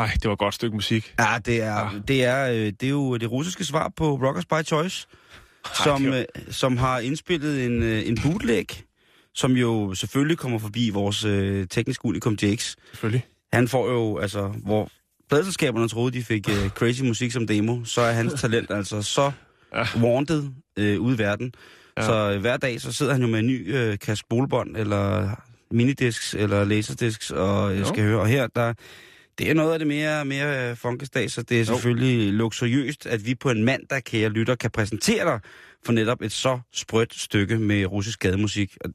Ej, det var et godt stykke musik. Ja, det er, Ah. det er, øh, det er jo det russiske svar på Rockers by Choice, som, det var- øh, som har indspillet en, øh, en bootleg, som jo selvfølgelig kommer forbi vores øh, tekniske unikum JX. Selvfølgelig. Han får jo, altså, hvor pladselskaberne troede, de fik øh, crazy musik som demo, så er hans talent altså så Ja. wanted øh, ude i verden. Ja. Så øh, hver dag, så sidder han jo med en ny øh, kasse eller minidisks, eller laserdisks, og jeg Jo. skal høre. Og her, der, det er noget af det mere, mere øh, funkesdag, så det er selvfølgelig luksuriøst, at vi på en mandag, kære lytter, kan præsentere dig for netop et så sprødt stykke med russisk gademusik. Og,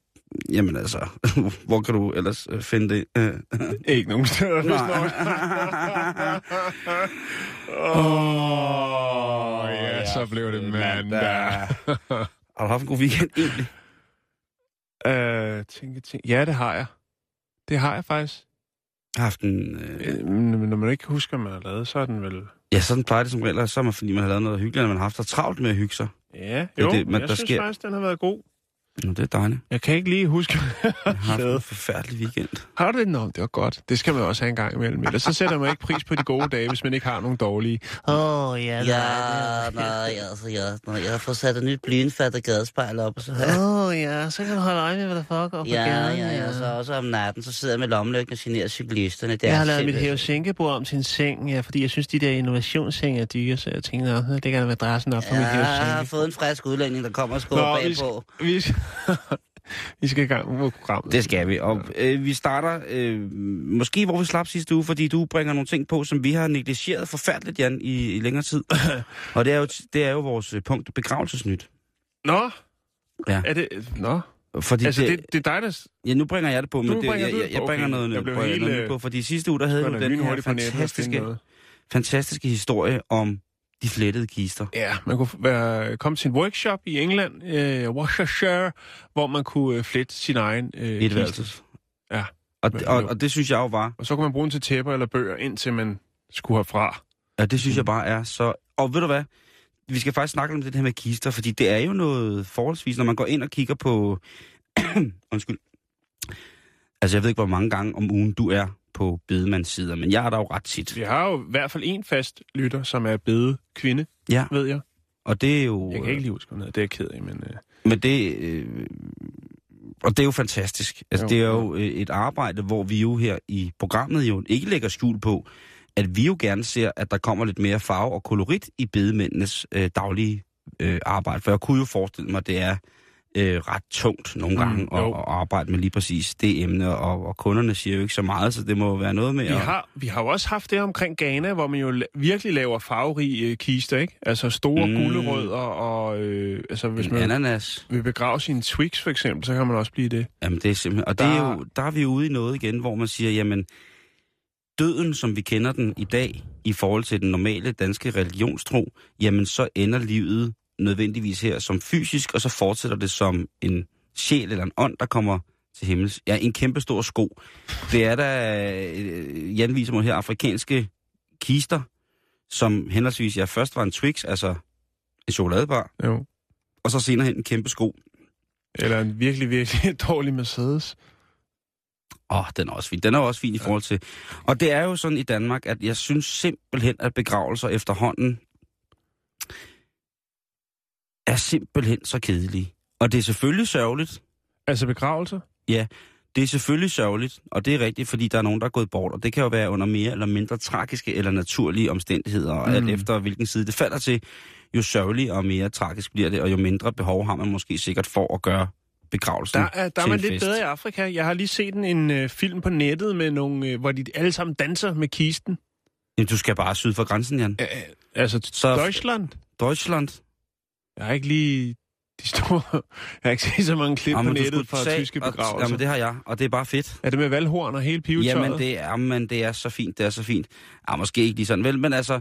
jamen altså, hvor kan du ellers øh, finde det? Øh, Ikke nogen steder, hvis nok. Åh, ja, så blev det mandag. Har du haft en god weekend egentlig? Øh, tænke, tænke. Ja, det har jeg. Det har jeg faktisk. Haft en... Øh, Øh, Men når man ikke husker, man har lavet, så er den vel... ja, sådan plejer det som regel, så er man, fordi man har lavet noget hyggeligt, og man har haft så travlt med at hygge sig. Ja, er jo, det, det, men jeg der synes sker- faktisk, den har været god. Nå, det er dejligt. Jeg kan ikke lige huske, Jeg har haft en forfærdelig weekend. Har du det? Nå, det var godt. Det skal man også have en gang imellem. Ellers så sætter man ikke pris på de gode dage, hvis man ikke har nogen dårlige. Åh, oh, ja, Ja, nej, altså, ja, når jeg har fået sat et nyt blyindfattet gadespejl op, og så Åh, oh, ja, så kan du holde øje med, hvad der foregår på Ja, gaden. ja, ja, så også om natten, så sidder jeg med lommelygten og generer cyklisterne. Det er Jeg har lavet mit hævesænkebord om til en seng, ja, fordi jeg synes, de der innovationssenge er dyre, så jeg tænkte, nå, det kan da madrassen op på mit Ja, jeg har hævesænke. fået en frisk udlænding, der kommer og skubber Nå, vi bagpå. skal, vi, skal, vi skal i gang med programmet. Det skal vi. Og øh, vi starter øh, måske, hvor vi slap sidste uge, fordi du bringer nogle ting på, som vi har negligeret forfærdeligt, Jan, i, i længere tid. og det er, jo, det er jo vores øh, punkt begravelsesnyt. Nå, Ja. er det... Nå, Fordi altså, det, det, det er dig, der... ja, nu bringer jeg det på, men det, jeg, jeg, jeg bringer okay. noget, Jeg bringer helt, noget øh, på. Fordi sidste uge, der havde du den her fantastiske, fantastiske historie om de flettede kister. Ja, man kunne være, komme til en workshop i England, øh, Worcestershire, hvor man kunne øh, flette sin egen øh, kiste. Ja. Og, og, og det synes jeg jo var, Og så kunne man bruge den til tæpper eller bøger, indtil man skulle herfra. Ja, det synes jeg bare er så... Og ved du hvad? Vi skal faktisk snakke om det her med kister, fordi det er jo noget forholdsvis, når man går ind og kigger på... Undskyld. Altså, jeg ved ikke, hvor mange gange om ugen du er på bedemands sider, men jeg er der jo ret tit. Vi har jo i hvert fald en fast lytter, som er bede kvinde, Ja, ved jeg. og det er jo... Jeg kan ikke lige huske, hedder. Det er jeg ked af, men... Øh, Men det... Øh, og det er jo fantastisk. Altså, Jo, det er jo øh, et arbejde, hvor vi jo her i programmet jo ikke lægger skjul på, at vi jo gerne ser, at der kommer lidt mere farve og kolorit i bedemændenes øh, daglige øh, arbejde. For jeg kunne jo forestille mig, at det er øh, ret tungt nogle Mm, gange mm, at, at arbejde med lige præcis det emne, og, og kunderne siger jo ikke så meget, så det må være noget med vi, at... har, vi har jo også haft det omkring Ghana, hvor man jo la- virkelig laver farverige øh, kister, ikke? Altså store Mm. gulerødder, og øh, altså, hvis en man ananas. vil begrave sine Twix, for eksempel, så kan man også blive det. Jamen, det er simpelthen... Og det er Der- jo, der er vi ude i noget igen, hvor man siger, jamen, døden, som vi kender den i dag, i forhold til den normale danske religionstro, jamen, så ender livet nødvendigvis her som fysisk, og så fortsætter det som en sjæl eller en ånd, der kommer til himmels. Ja, en kæmpe stor sko. Det er der, øh, Jan viser mig her, afrikanske kister, som henholdsvis, ja, først var en Twix, altså en chokoladebar, Jo. og så senere hen en kæmpe sko. Eller en virkelig, virkelig dårlig Mercedes. Åh, oh, den er også fin. Den er også fin i forhold til... Og det er jo sådan i Danmark, at jeg synes simpelthen, at begravelser efterhånden er simpelthen så kedelige. Og det er selvfølgelig sørgeligt. Altså begravelser? Det er selvfølgelig sørgeligt, og det er rigtigt, fordi der er nogen, der er gået bort. Og det kan jo være under mere eller mindre tragiske eller naturlige omstændigheder. Og Mm. alt efter hvilken side det falder til, jo sørgeligt og mere tragisk bliver det, og jo mindre behov har man måske sikkert for at gøre begravelsen Der er, der er man lidt fest. bedre i Afrika. Jeg har lige set en, en øh, film på nettet, med nogle, øh, hvor de alle sammen danser med kisten. Jamen, du skal bare syd for grænsen, Jan. Øh, altså, Så- så... Deutschland. Deutschland. Jeg har ikke lige de store... Jeg har ikke set så mange klip Jamen, på du nettet fra tage tyske og- begravelser. Jamen, det har jeg, og det er bare fedt. Er det med valghorn og hele pivetøjet? Jamen, det er, men det er så fint, det er så fint. Ja, måske ikke lige sådan, vel, men altså,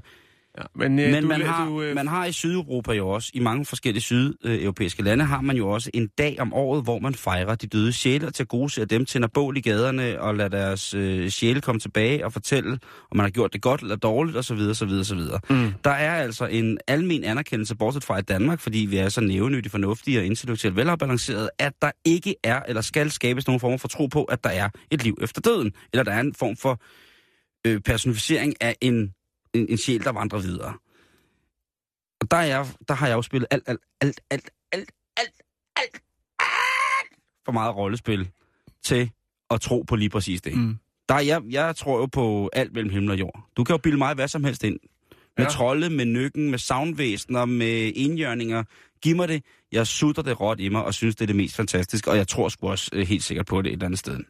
Ja, men øh, men du, man, du, har, øh, man har i Sydeuropa jo også, i mange forskellige sydeuropæiske lande, har man jo også en dag om året, hvor man fejrer de døde sjæle og til gode ser dem tænder bål i gaderne og lader deres øh, sjæle komme tilbage og fortælle, om man har gjort det godt eller dårligt osv. osv., osv. Mm. Der er altså en almen anerkendelse, bortset fra i Danmark, fordi vi er så nævenyttige, fornuftige og intellektuelt velafbalancerede, at der ikke er eller skal skabes nogen form for tro på, at der er et liv efter døden, eller der er en form for øh, personificering af en, en, en sjæl, der vandrer videre. Og der, er jeg, der har jeg jo spillet alt, alt, alt, alt, alt, alt, alt, alt for meget rollespil til at tro på lige præcis det. Mm. Der er, jeg, jeg tror jo på alt mellem himmel og jord. Du kan jo bilde mig hvad som helst ind. Med Ja. trolde, med nykken, med soundvæsener, med indjørninger. Giv mig det. Jeg sutter det råt i mig og synes, det er det mest fantastiske. Og jeg tror sgu også øh, helt sikkert på det et eller andet sted.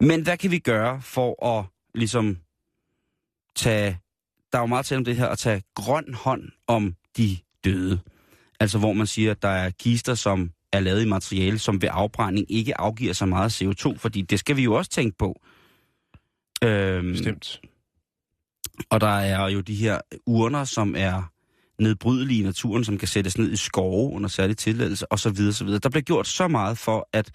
Men hvad kan vi gøre for at ligesom tage... Der er jo meget til om det her at tage grøn hånd om de døde. Altså hvor man siger, at der er kister, som er lavet i materiale, som ved afbrænding ikke afgiver så meget CO2, fordi det skal vi jo også tænke på. Øhm, Bestemt. og der er jo de her urner, som er nedbrydelige i naturen, som kan sættes ned i skove under særlig tilladelse, og så videre, så videre. Der bliver gjort så meget for, at,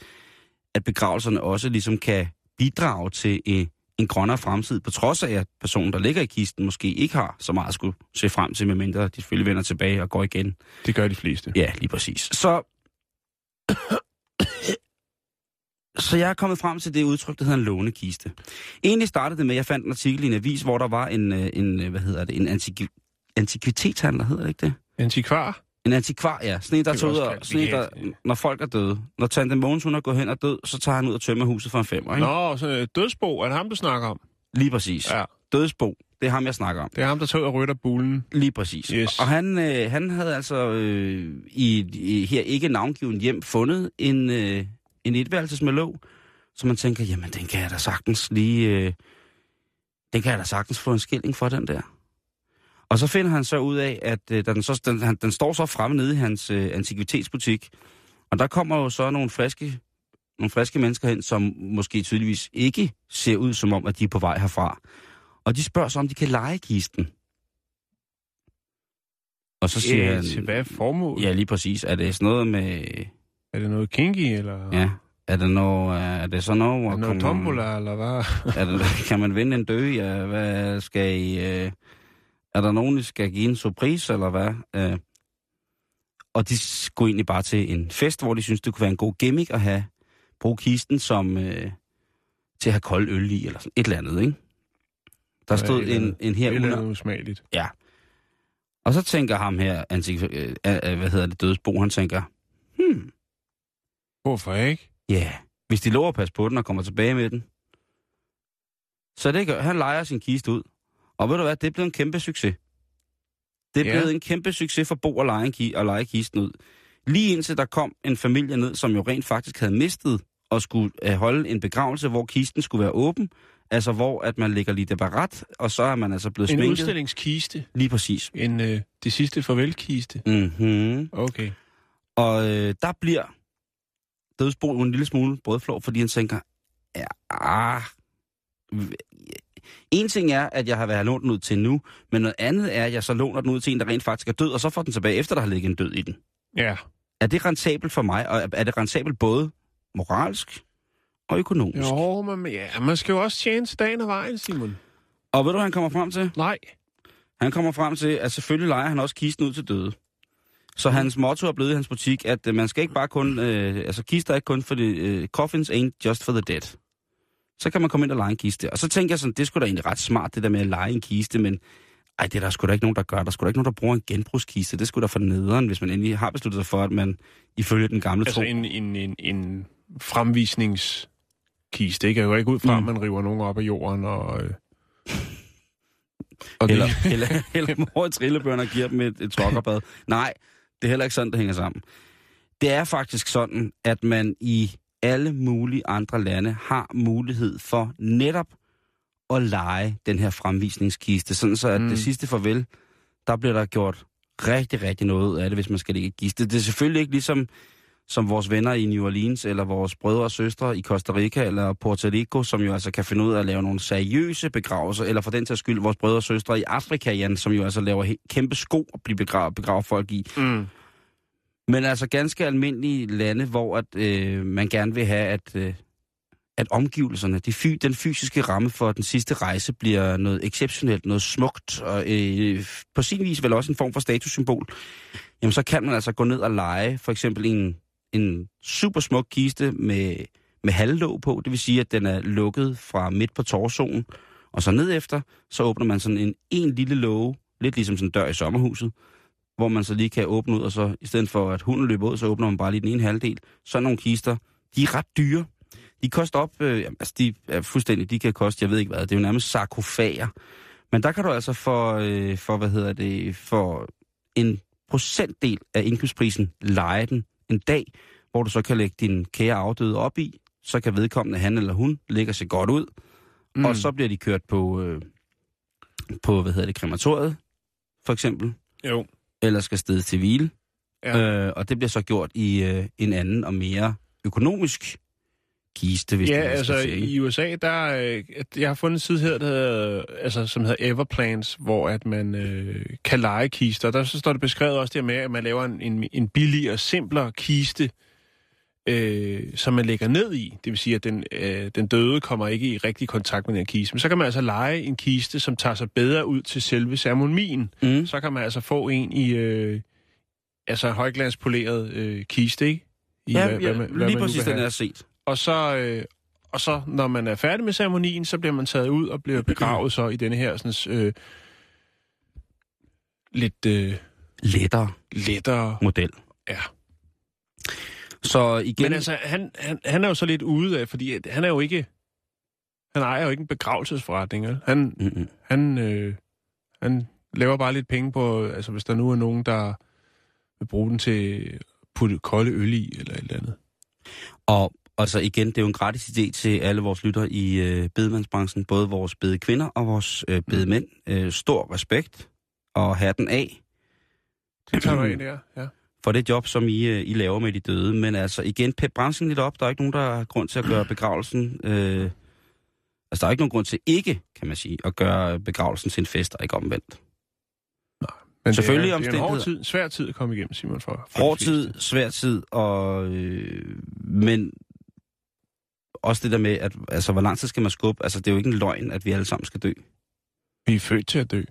at begravelserne også ligesom kan bidrage til en, en grønnere fremtid, på trods af, at personen, der ligger i kisten, måske ikke har så meget at skulle se frem til, medmindre de selvfølgelig vender tilbage og går igen. Det gør de fleste. Ja, lige præcis. Så, så jeg er kommet frem til det udtryk, der hedder en lånekiste. Egentlig startede det med, at jeg fandt en artikel i en avis, hvor der var en, øh, en øh, hvad hedder det, en antiqu- antikvitetshandler, hedder det ikke det? Antikvar? En antikvar, ja. Sådan en, der tog ud og, sådan en, der, når folk er døde. Når Tante Mogens, hun er gået hen og død, så tager han ud og tømmer huset for en femmer, ikke? Nå, så øh, dødsbo, er det ham, du snakker om? Lige præcis. Ja, Dødsbo, det er ham, jeg snakker om. det er ham, der tog ud og rytter bulen. Lige præcis. Yes. Og han, øh, han havde altså øh, i, i her ikke navngiven hjem fundet en, øh, en etværelses med låg, så man tænker, jamen den kan jeg da sagtens lige, øh, den kan jeg da sagtens få en skilling for den der. Og så finder han så ud af, at øh, den, så, den, han, den står så fremme nede i hans øh, antikvitetsbutik, og der kommer jo så nogle friske, nogle friske mennesker hen, som måske tydeligvis ikke ser ud som om, at de er på vej herfra. Og de spørger så, om de kan lege kisten. Og så siger Øh, han... til hvad formål? Ja, lige præcis. Er det sådan noget med... Er det noget kinky, eller Ja. Er det noget... Er det sådan noget... er hvor det noget tombola, eller hvad? Er det, kan man vinde en død? Ja, hvad skal I... Øh, er der nogen, der skal give en surprise, eller hvad? Øh, og de skulle egentlig bare til en fest, hvor de synes det kunne være en god gimmick at have bruge kisten som... Øh, til at have kold øl i, eller sådan et eller andet, ikke? Der stod et eller en, en Det her er under, noget usmageligt. Ja. Og så tænker ham her, antik, øh, øh, hvad hedder det, dødsbo, han tænker, hmm, Hvorfor ikke? ja, yeah. hvis de lover at passe på den og kommer tilbage med den. Så det gør, han leger sin kiste ud. Og ved du hvad, det blev en kæmpe succes. Det Ja. blev en kæmpe succes for Bo at lege, en ki- at lege kisten ud. Lige indtil der kom en familie ned, som jo rent faktisk havde mistet og skulle øh, holde en begravelse, hvor kisten skulle være åben. Altså hvor at man ligger lige det barat, og så er man altså blevet En sminket. udstillingskiste. Lige præcis. En øh, det sidste farvelkiste. Mhm. Okay. Og øh, der bliver dødsboen en lille smule brødflov, fordi han tænker, ja, ah, en ting er, at jeg har været lånt den ud til nu, men noget andet er, at jeg så låner den ud til en, der rent faktisk er død, og så får den tilbage, efter der har ligget en død i den. Ja. Er det rentabelt for mig, og er det rentabelt både moralsk og økonomisk? Jo, men ja, man skal jo også tjene til dagen og vejen, Simon. Og ved du, hvad han kommer frem til? Nej. Han kommer frem til, at selvfølgelig leger han også kisten ud til døde. Så hans motto er blevet i hans butik, at øh, man skal ikke bare kun... Øh, altså, kister er ikke kun for det... Øh, coffins ain't just for the dead. Så kan man komme ind og lege en kiste. Og så tænker jeg sådan, det skulle da egentlig ret smart, det der med at lege en kiste, men... Ej, det er der sgu da ikke nogen, der gør. Der er sgu da ikke nogen, der bruger en genbrugskiste. Det skulle da for nederen, hvis man endelig har besluttet sig for, at man ifølge den gamle Altså tro... en, en, en, en fremvisningskiste, ikke? Jeg går ikke ud fra, Mm. at man river nogen op af jorden og... Øh, og Eller, det, eller, eller mor i trillebørn og giver dem et, et trokkerbad. Nej, det er heller ikke sådan, det hænger sammen. Det er faktisk sådan, at man i alle mulige andre lande har mulighed for netop at lege den her fremvisningskiste. Sådan så, at mm. det sidste farvel, der bliver der gjort rigtig, rigtig noget af det, hvis man skal lægge kiste. Det er selvfølgelig ikke ligesom som vores venner i New Orleans, eller vores brødre og søstre i Costa Rica eller Puerto Rico, som jo altså kan finde ud af at lave nogle seriøse begravelser, eller for den til skyld vores brødre og søstre i Afrika, Jan, som jo altså laver kæmpe sko at blive begravet, begravet folk i. Mm. Men altså ganske almindelige lande, hvor at, øh, man gerne vil have, at, øh, at omgivelserne, de fy, den fysiske ramme for den sidste rejse bliver noget exceptionelt, noget smukt, og øh, på sin vis vel også en form for statussymbol, jamen så kan man altså gå ned og lege for eksempel en, en super smuk kiste med, med halvlåg på, det vil sige, at den er lukket fra midt på torsoen, og så ned efter, så åbner man sådan en, en lille låge, lidt ligesom sådan en dør i sommerhuset, hvor man så lige kan åbne ud, og så i stedet for at hunden løber ud, så åbner man bare lige den ene halvdel. Sådan nogle kister, de er ret dyre. De koster op, øh, altså de er fuldstændig, de kan koste, jeg ved ikke hvad, det er jo nærmest sarkofager. Men der kan du altså for, øh, for hvad hedder det, for en procentdel af indkøbsprisen lege den en dag, hvor du så kan lægge din kære afdøde op i, så kan vedkommende han eller hun lægge sig godt ud, mm. og så bliver de kørt på, øh, på hvad hedder det, krematoriet, for eksempel. Jo. Eller skal sted til hvile. Ja. Øh, og det bliver så gjort i øh, en anden og mere økonomisk kiste, hvis Ja, det er, altså sige. i USA, der øh, jeg har fundet en side her, der hedder, altså, som hedder Everplans, hvor at man øh, kan lege kister. Der så står det beskrevet også der med, at man laver en, en, en billigere, simplere kiste, øh, som man lægger ned i. Det vil sige, at den, øh, den døde kommer ikke i rigtig kontakt med den her kiste. Men så kan man altså lege en kiste, som tager sig bedre ud til selve ceremonien. Mm. Så kan man altså få en i øh, altså højglanspoleret øh, kiste, ikke? I, Ja, hvad- ja, hvad man- hvad lige man præcis den er set. Og så, øh, og så, når man er færdig med ceremonien, så bliver man taget ud og bliver begravet så i denne her sådan, øh, lidt øh, Lettere lettere... model. Ja. Så igen, Men altså, han, han, han er jo så lidt ude af, fordi han er jo ikke... Han ejer jo ikke en begravelsesforretning, vel? Han, mm-mm. han, øh, han laver bare lidt penge på... Altså, hvis der nu er nogen, der vil bruge den til at putte kolde øl i, eller et eller andet. Og altså igen, det er jo en gratis idé til alle vores lytter i øh, bedemandsbranchen, både vores bede kvinder og vores øh, bedemænd. Øh, stor respekt og hatten af Det tager du af der, ja. For det job, som I, øh, I laver med de døde. Men altså igen, pep branchen lidt op. Der er ikke nogen, der har grund til at gøre begravelsen... Øh, altså, der er ikke nogen grund til ikke, kan man sige, at gøre begravelsen til en fest, og ikke omvendt. Men Selvfølgelig det er, det er en hård tid, svær tid at komme igennem, Simon, for, for Hård tid, svær tid, og, øh, men også det der med, at altså, hvor lang tid skal man skubbe? Altså, det er jo ikke en løgn, at vi alle sammen skal dø. Vi er født til at dø.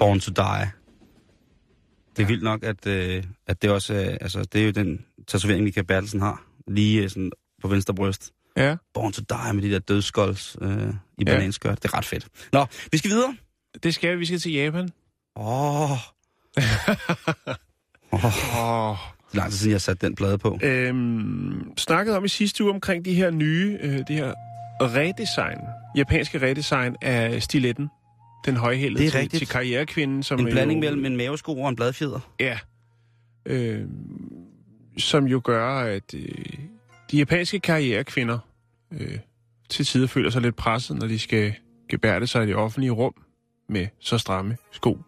Born to die. Det er vildt nok, at, øh, at det også er, altså, det er jo den tatovering, Michael Bertelsen har, lige øh, sådan på venstre bryst. Ja. Born to die med de der dødskolds øh, i Ja. bananskørt. Det er ret fedt. Nå, vi skal videre. Det skal vi. Vi skal til Japan. Åh, oh, Åh. det er lang tid siden, jeg har sat den plade på. Øhm, snakkede om i sidste uge omkring de her nye, øh, det her redesign, japanske redesign af stiletten. Den højhældede til, rigtigt. til karrierekvinden, som En blanding jo, mellem en mavesko og en bladfjeder. Ja. Øh, som jo gør, at øh, de japanske karrierekvinder øh, til tider føler sig lidt presset, når de skal gebærde sig i det offentlige rum med så stramme sko.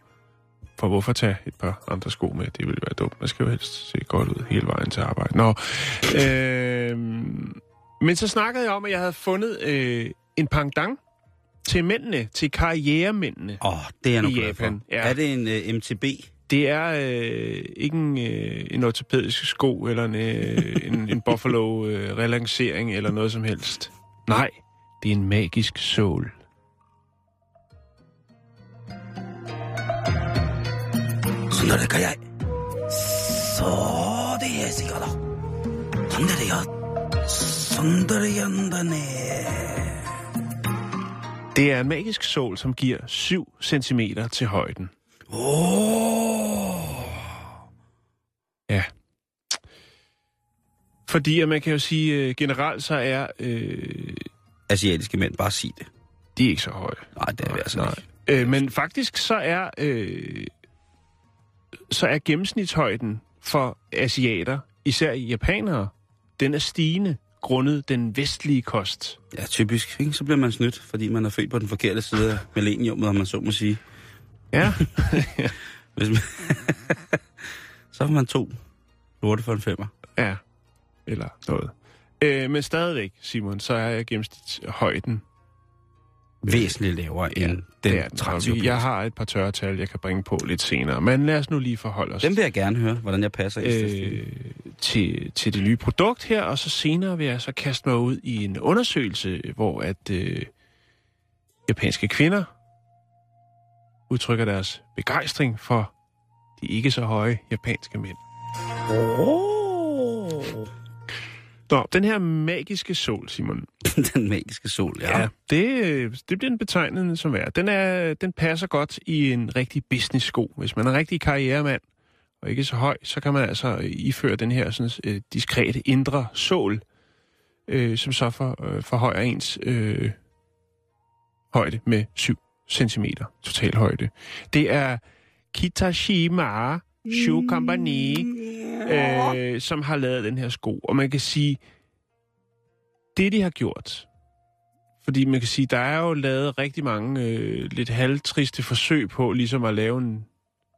For hvorfor tage et par andre sko med? Det ville være dumt. Man skal jo helst se godt ud hele vejen til arbejde. Nå. Øh, men så snakkede jeg om, at jeg havde fundet øh, en pangdang til mændene, til karrieremændene. Åh, oh, det er nu glad for. Ja. Er det en øh, uh, MTB? Det er øh, ikke en, øh, en ortopædisk sko eller en, øh, en, en Buffalo-relancering øh, eller noget som helst. Nej, det er en magisk sål. Sådan kan jeg. Så det er sikkert. Sådan er det, jeg. Sådan er det, jeg. Det er magisk sål, som giver 7 cm til højden. おー。Ja. Fordi at man kan jo sige, øh, generelt så er øh, asiatiske mænd. Bare sig det. De er ikke så høje. Nej, det er altså Nej. ikke. Øh, men faktisk så er, øh, så er gennemsnitshøjden for asiater, især japanere, den er stigende grundet den vestlige kost. Ja, typisk. Ikke? Så bliver man snydt, fordi man er født på den forkerte side af millenniumet, om man så må sige. Ja, Hvis man... så får man to lorte for en femmer. ja. Eller noget. Øh, men stadigvæk, Simon, så er jeg gennemsnitshøjden. Væsentligt lavere Ja, end den vi- transeuropæiske. Jeg har et par tørre tal, jeg kan bringe på lidt senere. Men lad os nu lige forholde os Dem vil jeg gerne høre, hvordan jeg passer i øh, til, til det nye produkt her, og så senere vil jeg så kaste mig ud i en undersøgelse, hvor at øh, japanske kvinder udtrykker deres begejstring for de ikke så høje japanske mænd. Nå, den her magiske sol, Simon. den magiske sol, ja. Ja, det, øh, det bliver den betegnende som er. Den, er. den passer godt i en rigtig business-sko. Hvis man er en rigtig karrieremand, og ikke så høj, så kan man altså iføre den her sådan, øh, diskrete indre sål, øh, som så for, øh, forhøjer ens øh, højde med 7 cm total højde. Det er Kitashima Shoe Company, øh, som har lavet den her sko. Og man kan sige, det de har gjort, fordi man kan sige, der er jo lavet rigtig mange øh, lidt halvtriste forsøg på ligesom at lave en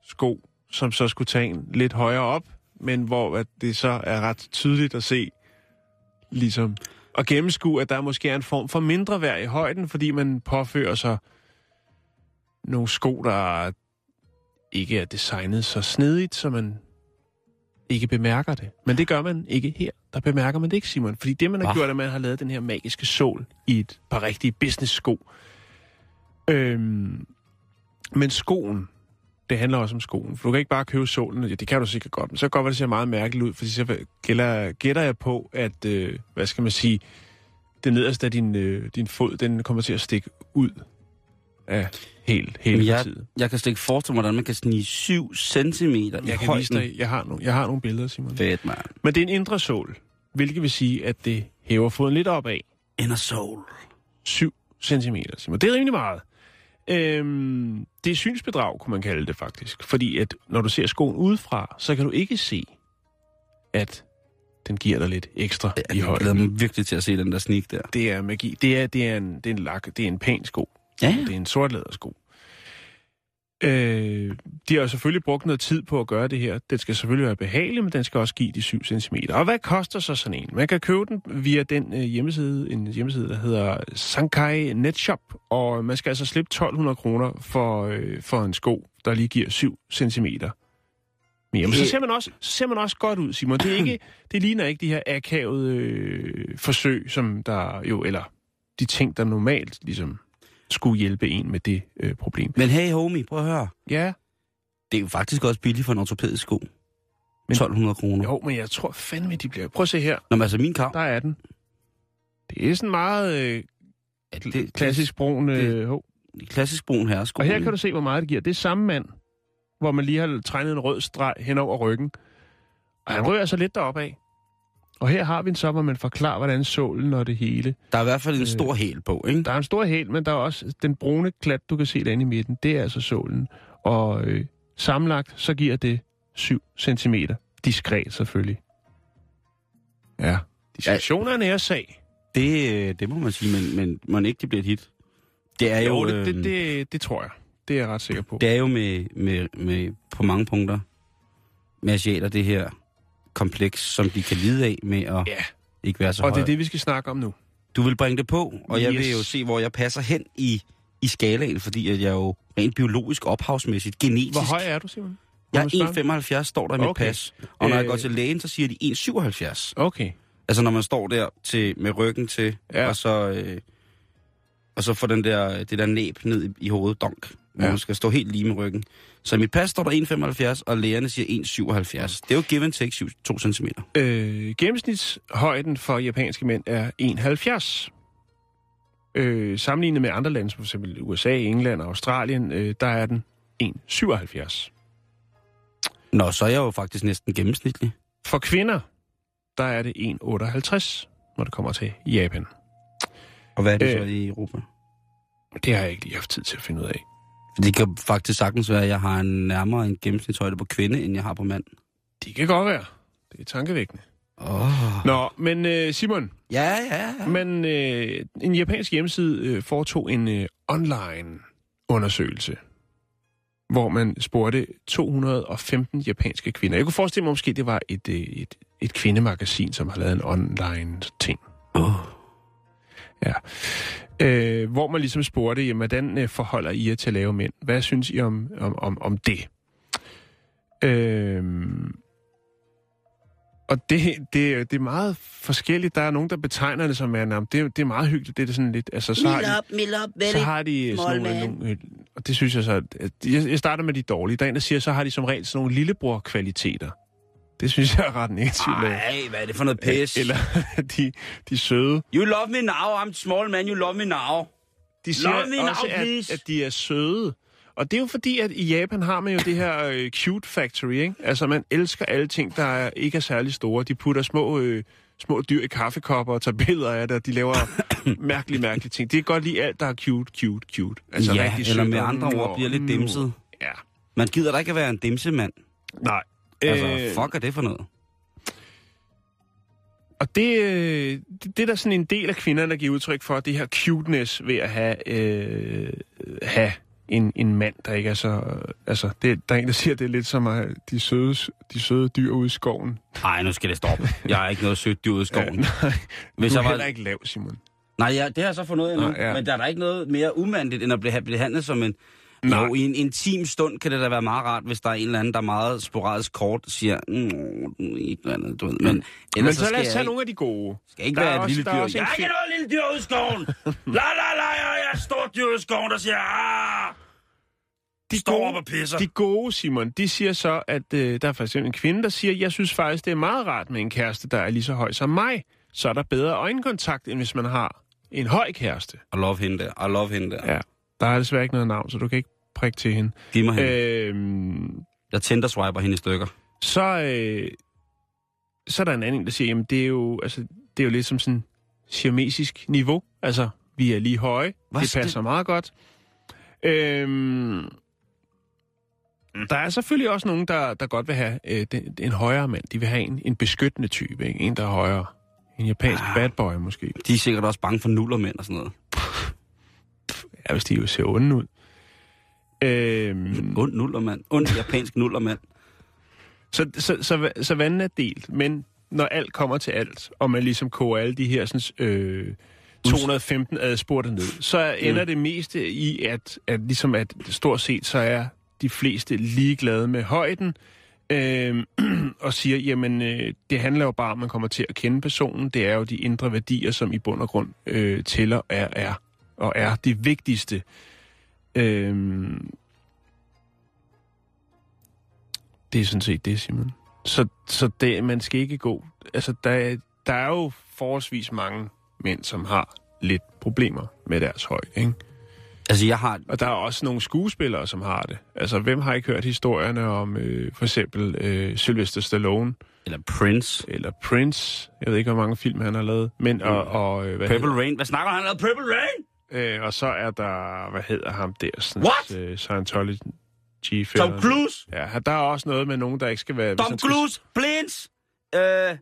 sko, som så skulle tage en lidt højere op, men hvor at det så er ret tydeligt at se, ligesom at gennemskue, at der måske er en form for mindre værd i højden, fordi man påfører sig nogle sko, der ikke er designet så snedigt, så man ikke bemærker det. Men det gør man ikke her. Der bemærker man det ikke, Simon. Fordi det, man har Hva? gjort, er, at man har lavet den her magiske sol i et par rigtige business-sko. Øhm, men skoen, det handler også om skoen. For du kan ikke bare købe solen. Ja, det kan du sikkert godt, men så kan det godt være, det ser meget mærkeligt ud. Fordi så gælder, gætter jeg på, at, øh, hvad skal man sige, det nederste af din, øh, din fod, den kommer til at stikke ud af helt, hele jeg, partiet. jeg kan slet ikke forestille mig, hvordan man kan snige 7 cm i Jeg kan højden. vise dig, jeg har, nogle, jeg har nogle billeder, Simon. Fedt, mand. Men det er en indre sål, hvilket vil sige, at det hæver foden lidt opad. Inner soul. 7 cm, Simon. Det er rimelig meget. Øhm, det er synsbedrag, kunne man kalde det faktisk. Fordi at når du ser skoen udefra, så kan du ikke se, at den giver dig lidt ekstra i Jeg højden. glæder mig virkelig til at se den der sneak der. Det er magi. Det er, det er, en, det er, en, lak, det er en pæn sko. Ja, Det er en sort lædersko. Øh, de har jo selvfølgelig brugt noget tid på at gøre det her. Den skal selvfølgelig være behagelig, men den skal også give de 7 cm. Og hvad koster så sådan en? Man kan købe den via den øh, hjemmeside, en hjemmeside, der hedder Sankai Netshop, og man skal altså slippe 1200 kroner for, øh, for en sko, der lige giver 7 cm. Men så ser man også, så ser man også godt ud, Simon. Det, er ikke, det ligner ikke de her akavede øh, forsøg, som der jo, eller de ting, der normalt ligesom skulle hjælpe en med det øh, problem. Men hey homie, prøv at høre. Ja, Det er jo faktisk også billigt for en ortopædisk sko. Men- 1200 kroner. jo, men jeg tror fandme, de bliver... Prøv at se her. Nå, men altså min kamp. Der er den. Det er sådan meget øh, Ja, det, klassisk brun øh, det- det, klassisk brun herresko. Og her kan du se, hvor meget det giver. Det er samme mand, hvor man lige har tegnet en rød streg hen over ryggen. Og han rører sig lidt deroppe af. Og her har vi en så, hvor man forklarer, hvordan sålen og det hele. Der er i hvert fald en Øh, stor hæl på, ikke? Der er en stor hæl, men der er også den brune klat, du kan se derinde i midten. Det er altså sålen. Og øh, sammenlagt, så giver det 7 cm. Diskret selvfølgelig. Ja, diskretion er æresag. Det, øh, det må man sige, men, men må ikke det bliver et hit. Det er jo, Jo, det, øh, det, det, det tror jeg. Det er jeg ret sikker på. det er jo med, med, med, på mange punkter med asiater, det her kompleks, som de kan lide af med at Ja, ikke være så og det er det, vi skal snakke om nu. Du vil bringe det på, og jeg vil Yes. jo se, hvor jeg passer hen i, i skalaen, fordi at jeg jo rent biologisk, ophavsmæssigt, genetisk... Hvor høj er du, Simon? Jeg er 1,75, står der i mit Okay. pas. Og når jeg Øh. går til lægen, så siger de 1,77. Okay. Altså når man står der til, med ryggen til, ja. og så... Øh, og så får den der, det der næb ned i, i hovedet, donk. Hvor Ja. man skal stå helt lige med ryggen. Så i mit pas står der 1,75, og lægerne siger 1,77. Det er jo give and take 7, 2 cm. Øh, gennemsnitshøjden for japanske mænd er 1,70. Øh, sammenlignet med andre lande, som f.eks. USA, England og Australien, øh, der er den 1,77. Nå, så er jeg jo faktisk næsten gennemsnitlig. For kvinder, der er det 1,58, når det kommer til Japan. Og hvad er det Øh. så i Europa? Det har jeg ikke lige haft tid til at finde ud af. Det kan faktisk sagtens være, at jeg har en nærmere en gennemsnitshøjde på kvinde, end jeg har på mand. Det kan godt være. Det er tankevækkende. Åh. Nå, men øh, Simon, Ja, ja, ja. men øh, en japansk hjemmeside øh, foretog en øh, online undersøgelse, hvor man spurgte 215 japanske kvinder. Jeg kunne forestille mig måske, det var et, øh, et, et kvindemagasin, som har lavet en online ting. Oh. Ja. Øh, hvor man ligesom spurgte, jamen, hvordan øh, forholder I jer til at lave mænd? Hvad synes I om, om, om, om det? Øh, og det, det, det er meget forskelligt. Der er nogen, der betegner det som, at jamen, det, det er meget hyggeligt. Det er sådan lidt... Altså, så har de, så har de sådan nogle, Og det synes jeg så... At, jeg, jeg starter med de dårlige. Der er en, der siger, så har de som regel sådan nogle lillebror-kvaliteter. Det synes jeg er ret negativt. lavet. Ej, hvad er det for noget pis? Eller de, de søde. You love me now, I'm small man, you love me now. De siger Love me now, også, at, please. at de er søde. Og det er jo fordi, at i Japan har man jo det her øh, cute factory, ikke? Altså, man elsker alle ting, der er, ikke er særlig store. De putter små, øh, små dyr i kaffekopper og tager billeder af det, og de laver mærkelige, mærkelige ting. Det er godt lige alt, der er cute, cute, cute. Altså, ja, eller med andre ord bliver lidt Mm, dimset. Ja, Man gider da ikke at være en dimsemand. nej. Altså, Øh, fuck er det for noget? Og det, øh, det, det er der sådan en del af kvinderne, der giver udtryk for, det her cuteness ved at have, øh, have en, en mand, der ikke er så... Altså, det, der er en, der siger, at det er lidt som at de søde, de søde dyr ude i skoven. Nej, nu skal det stoppe. Jeg er ikke noget sødt dyr ude i skoven. Ja, nej, Hvis du er jeg var- heller ikke lav, Simon. Nej, ja, det har jeg så fundet ud af nu. Ja. Men der er der ikke noget mere umandigt, end at blive behandlet som en... Nej. Jo, i en intim stund kan det da være meget rart, hvis der er en eller anden, der meget sporadisk kort siger, mm, noget andet, du ved. Men, Men så skal lad os tage nogle af de gode. skal ikke Der er være et også- lille der er dyr. Jeg er ikke noget lille dyr ude i skoven. La la la, jeg er et stort dyr ude i skoven, der siger, ah, De står gode, op og pisser. de gode, Simon, de siger så, at øh, der er for eksempel en kvinde, der siger, jeg synes faktisk, det er meget rart med en kæreste, der er lige så høj som mig. Så er der bedre øjenkontakt, end hvis man har en høj kæreste. I love hende der, I love hende der. Ja. Der er desværre ikke noget navn, så du kan ikke prikke til hende. Giv mig hende. Øhm, Jeg tænder swiper hende i stykker. så, øh, så er der en anden, der siger, jamen det er jo, altså, det er jo lidt som sådan siamesisk niveau. Altså, vi er lige høje. Hvad det passer meget godt. Øhm, der er selvfølgelig også nogen, der, der godt vil have øh, den, en højere mand. De vil have en, en beskyttende type, ikke? En, der er højere. En japansk Ah. bad boy, måske. De er sikkert også bange for nullermænd og sådan noget. Ja, hvis de jo ser onde ud. Øhm, Und nullermand. Und japansk nullermand. Så, så, så, så vandet er delt, men når alt kommer til alt, og man ligesom koger alle de her sådan, øh, 215 adspurgte ned, så ender det meste i, at, at, ligesom at stort set så er de fleste ligeglade med højden, øh, og siger, jamen øh, det handler jo bare om, at man kommer til at kende personen. Det er jo de indre værdier, som i bund og grund øh, tæller er, er, og er de vigtigste. Øh, det er sådan set det, Simon. Så, så det, man skal ikke gå... Altså, der, er- der er jo forholdsvis mange mænd, som har lidt problemer med deres højde, ikke? Altså, jeg har... Og der er også nogle skuespillere, som har det. Altså, hvem har ikke hørt historierne om øh, for eksempel øh, Sylvester Stallone Eller Prince. eller Prince? Jeg ved ikke, hvor mange film han har lavet. Men, og, og, øh, hvad Purple hedder, Rain. Hvad snakker han om? Purple Rain? Øh, og så er der, hvad hedder ham der? Sådan, What? Øh, Scientology. Tom Cruise? Ja, der er også noget med nogen, der ikke skal være... Tom han skal- Cruise? Prince? Øh...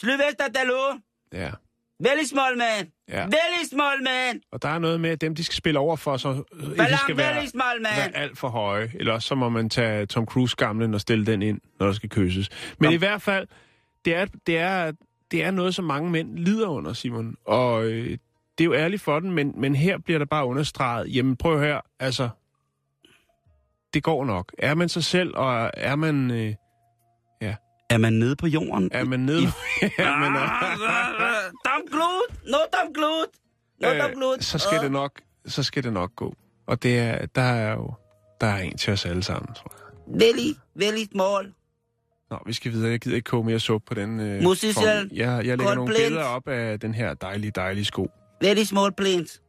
Sylvester Stallone? Ja, Very small man. ja. Very small man. Og der er noget med, at dem, de skal spille over for, så øh, ikke Ballon, skal være, small man. være alt for høje. Eller også så må man tage Tom Cruise gamle og stille den ind, når der skal kysses. Men Nå. i hvert fald, det er, det, er, det er noget, som mange mænd lider under, Simon. Og øh, det er jo ærligt for den, men, men her bliver der bare understreget, jamen prøv her, altså, det går nok. Er man sig selv, og er man, øh, Er man nede på jorden? er man nede... er man? No Cruise? No øh, så skal det nok, så skal det nok gå. Og det er, der er jo, der er en til os alle sammen, tror jeg. Very, very small. Nå, vi skal videre. Jeg gider ikke koge mere suppe på den øh, Musician. Jeg, jeg lægger nogle Blends. billeder op af den her dejlige, dejlige sko. Very small planes.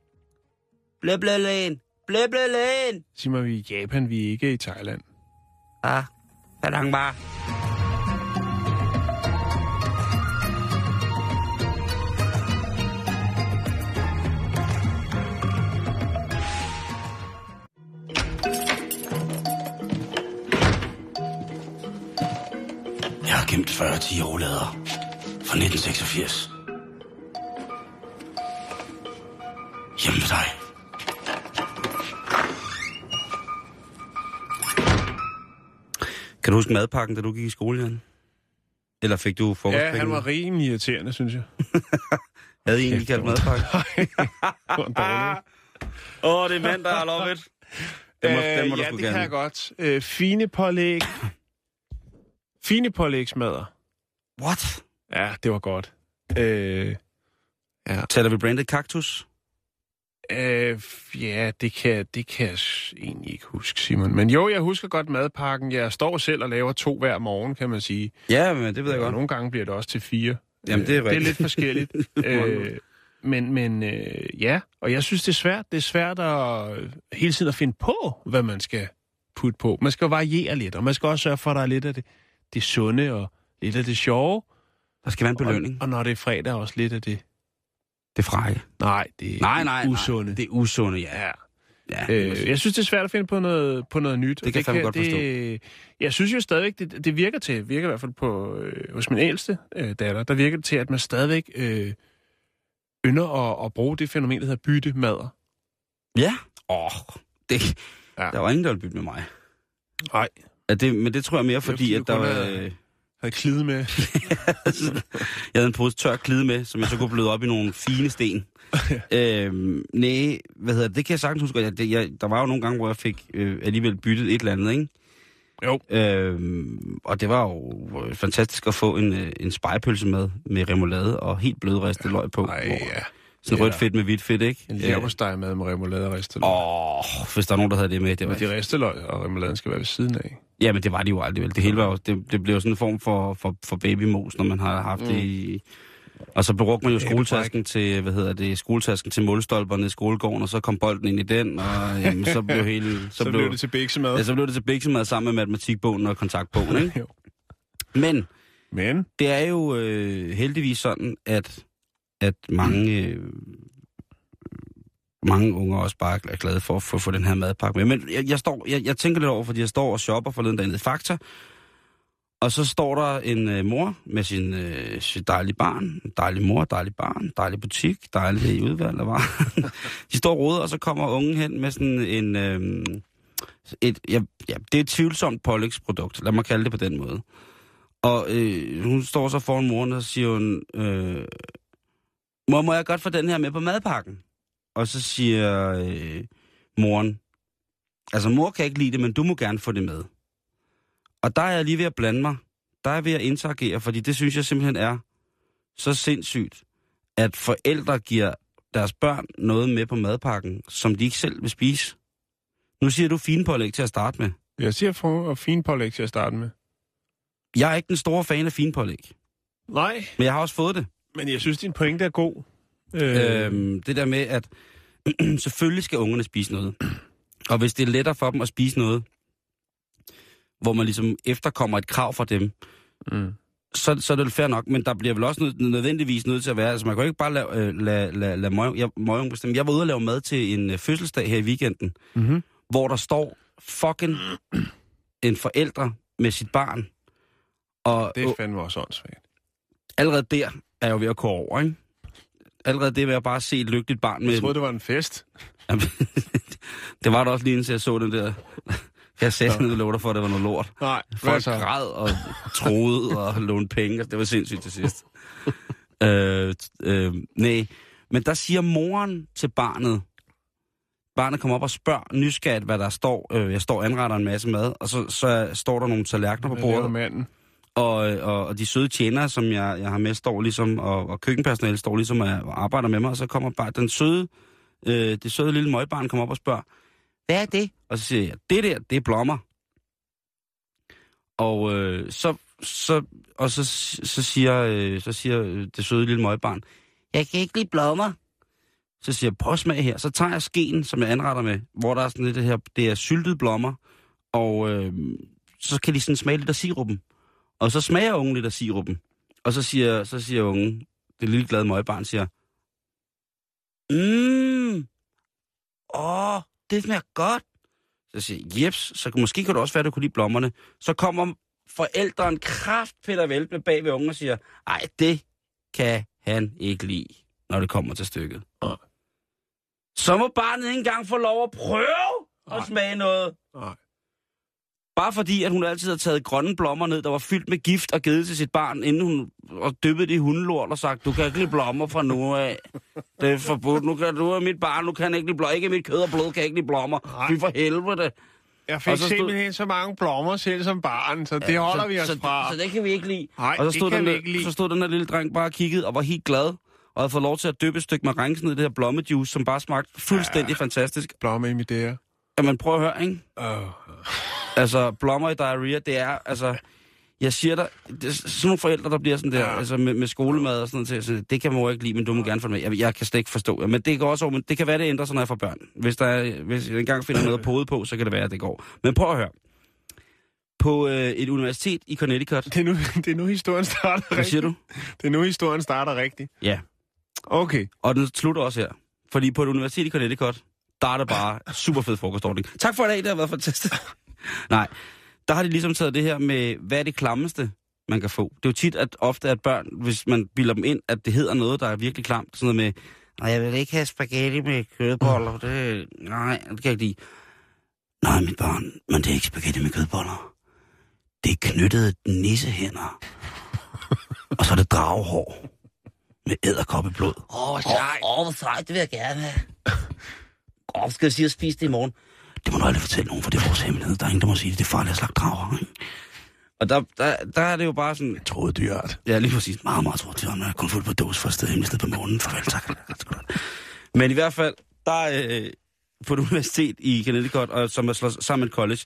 Blø, blø, land. Blø, blø, land. Sig mig, vi er i Japan, vi er ikke i Thailand. Ah, padang bare. Jeg har gemt 40 10 roulader fra 1986. Hjemme med dig. Kan du huske madpakken, da du gik i skole, Jan? Eller fik du frokostpenge? Ja, han var rimelig irriterende, synes jeg. Havde I egentlig kaldt madpakke? Åh, oh, det er mand, der har lov it. Den må, den må øh, ja, det gerne. kan jeg godt. Øh, fine pålæg. Fine pålægsmadder. What? Ja, det var godt. Øh, Taler vi branded kaktus? Øh, ja, det kan, det kan jeg egentlig ikke huske, Simon. Men jo, jeg husker godt madpakken. Jeg står selv og laver to hver morgen, kan man sige. Ja, men det ved jeg Og godt. nogle gange bliver det også til fire. Jamen, det er Øh, det er rigtigt. lidt forskelligt. øh, men men øh, ja, og jeg synes, det er svært. Det er svært at hele tiden at finde på, hvad man skal putte på. Man skal variere lidt, og man skal også sørge for, at der er lidt af det, det sunde og lidt af det sjove. Der skal være en belønning. Og, og når det er fredag, også lidt af det. Det frække. Nej, det er Nej, nej, usunde. nej. Det er usunde, ja. Ja. Øh, jeg synes, det er svært at finde på noget, på noget nyt. Det kan jeg godt det, Jeg synes jo stadigvæk, det, det virker til, virker i hvert fald på, øh, hos min ældste øh, datter, der virker det til, at man stadigvæk øh, ynder at, at bruge det fænomen, der hedder byttemadder. Ja. Åh, det, Ja. der var ingen, der ville bytte med mig. Nej. Ja, det, men det tror jeg mere, fordi, at der havde- Øh, Havde klide med. jeg havde en pose tør klide med, som jeg så kunne bløde op i nogle fine sten. øhm, nej, hvad hedder det? Det kan jeg sagtens huske. Jeg, det, jeg, der var jo nogle gange, hvor jeg fik øh, alligevel byttet et eller andet, ikke? Jo. Øhm, og det var jo øh, fantastisk at få en, øh, en spejepølse med, med remoulade og helt blødristet løg på. Nej, hvor- ja. Sådan Ja. rødt fedt med hvidt fedt, ikke? En leverpostej med med remoulade og risteløg. Åh, oh, hvis der er nogen, der havde det med. Det var, Men de risteløg og remouladen skal være ved siden af. Ja, men det var de jo aldrig vel. Det hele var jo, det, det blev jo sådan en form for, for, for babymos, når man har haft mm. det i... Og så brugte man jo skoletasken til, hvad hedder det, skoletasken til målstolperne i skolegården, og så kom bolden ind i den, og jamen, så blev hele... Så, Så, så blev det til biksemad. ja, så blev det til biksemad sammen med matematikbogen og kontaktbogen, ikke? Jo. Men Men, det er jo øh, heldigvis sådan, at, at mange, øh, mange unger også bare er glade for at få, få den her madpakke med. Men jeg, jeg, står, jeg, jeg tænker lidt over, fordi jeg står og shopper forleden dag nede i Fakta, og så står der en øh, mor med sin, øh, sit dejlige barn, dejlig mor, dejlig barn, dejlig butik, dejlig udvalg af varer. De står og og så kommer ungen hen med sådan en... Øh, et, ja, ja, det er et tvivlsomt pålægsprodukt, lad mig kalde det på den måde. Og øh, hun står så foran moren, og siger hun, øh, mor, må jeg godt få den her med på madpakken? Og så siger øh, moren, altså mor kan ikke lide det, men du må gerne få det med. Og der er jeg lige ved at blande mig. Der er jeg ved at interagere, fordi det synes jeg simpelthen er så sindssygt, at forældre giver deres børn noget med på madpakken, som de ikke selv vil spise. Nu siger du finpålæg til at starte med. jeg siger for og fin pålæg til at starte med. Jeg er ikke den store fan af finpålæg, Nej, men jeg har også fået det. Men jeg synes, din pointe er god. Øh, Øhm, det der med, at selvfølgelig skal ungerne spise noget. Og hvis det er lettere for dem at spise noget, hvor man ligesom efterkommer et krav fra dem, mm. så, så er det vel fair nok, men der bliver vel også nød, nødvendigvis nødt til at være, altså man kan jo ikke bare lade, øh, lade, lade, lade møg, jeg, møgung bestemme. Jeg var ude og lave mad til en øh, fødselsdag her i weekenden, Mm-hmm. hvor der står fucking en forældre med sit barn, og Det er fandme også åndssvagt. allerede der er jo ved at gå over, ikke? Allerede det ved at bare se et lykkeligt barn med... Jeg troede, det var en fest. Jamen, det var det også lige indtil jeg så den der... Jeg sagde sådan noget for, at det var noget lort. Nej, Folk græd og troede og lånte penge. Det var sindssygt til sidst. øh, øh, nej, men der siger moren til barnet, barnet kommer op og spørger nysgerrigt, hvad der står. Øh, jeg står og anretter en masse mad, og så, så står der nogle tallerkener på Hvad bordet. manden? Og, og, og de søde tjenere, som jeg, jeg har med, står ligesom, og, og køkkenpersonale står ligesom og, og arbejder med mig, og så kommer bare den søde, øh, det søde lille møgbarn kommer op og spørger, hvad er det? Og så siger jeg, det der, det er blommer. Og øh, så, så, og så, så siger, øh, så siger øh, det søde lille møgbarn, jeg kan ikke lide blommer. Så siger jeg, prøv smag her. Så tager jeg skeen, som jeg anretter med, hvor der er sådan lidt det her, det er syltede blommer, og øh, så kan de sådan smage lidt af sirupen. Og så smager ungen lidt af sirupen. Og så siger, så siger ungen, det lille glade møgbarn, siger, Mmm, åh, det smager godt. Så siger jeps, så måske kan det også være, at du kunne lide blommerne. Så kommer forældren kraft Peter Velble bag ved ungen og siger, ej, det kan han ikke lide, når det kommer til stykket. Nej. Så må barnet ikke engang få lov at prøve Nej. at smage noget. Nej. Bare fordi, at hun altid har taget grønne blommer ned, der var fyldt med gift og givet til sit barn, inden hun og dyppet det i hundelort og sagt, du kan ikke lide blommer fra nu af. Det er forbudt. Nu kan du er mit barn, nu kan han ikke lide blommer. Ikke mit kød og blod kan ikke lide blommer. Fy for helvede. Jeg fik Og så stod- simpelthen så mange blommer selv som barn, så det holder så, vi os så, fra. Så det kan vi ikke lide. Nej, og så stod, den, vi ikke lide. så stod den der lille dreng bare og kiggede og var helt glad. Og havde fået lov til at dyppe et stykke marengs ned i det her blommejuice, som bare smagte fuldstændig ja. fantastisk. Blomme i mit der. Jamen prøv at høre, ikke? Oh. Altså, blommer i diarrhea, det er, altså... Jeg siger dig, det sådan nogle forældre, der bliver sådan der, Ja. altså med, med skolemad og sådan noget, altså, det kan jo ikke lide, men du må gerne få det med. Jeg, jeg kan slet ikke forstå men det går også over, men det kan være, det ændrer sig, når jeg får børn. Hvis, der er, hvis jeg engang finder noget på på, så kan det være, at det går. Men prøv at høre. På øh, et universitet i Connecticut, Det er, nu, det er nu, historien starter rigtigt. hvad siger du? Det er nu, historien starter rigtigt. Ja, Okay. og den slutter også her. Fordi på et universitet i Connecticut, der er det bare super fed frokostordning. Tak for i dag, det har været fantastisk. Nej, der har de ligesom taget det her med, hvad er det klammeste, man kan få. Det er jo tit, at ofte at børn, hvis man bilder dem ind, at det hedder noget, der er virkelig klamt, sådan noget med, nej, jeg vil ikke have spaghetti med kødboller, det, nej, det kan jeg ikke lide. Nej, mit barn, men det er ikke spaghetti med kødboller. Det er knyttede nissehænder. Og så er det dragehår med æderkoppeblod. Åh, oh, sejt. Åh, oh, hvor sejt, det vil jeg gerne have. Åh, oh, skal jeg sige at spise det i morgen? Det må du aldrig fortælle nogen, for det er vores hemmelighed. Der er ingen, der må sige det. Det er farligt at slagte drager, ikke? Og der, der, der er det jo bare sådan... Troede dyrt. Ja, lige præcis. Meget, meget trådt til, når jeg kom fuld på dåse for et sted hemmelighed på månen. Farvel, tak. Men i hvert fald, der er øh, på et universitet i Connecticut, og som er slået sammen med et college,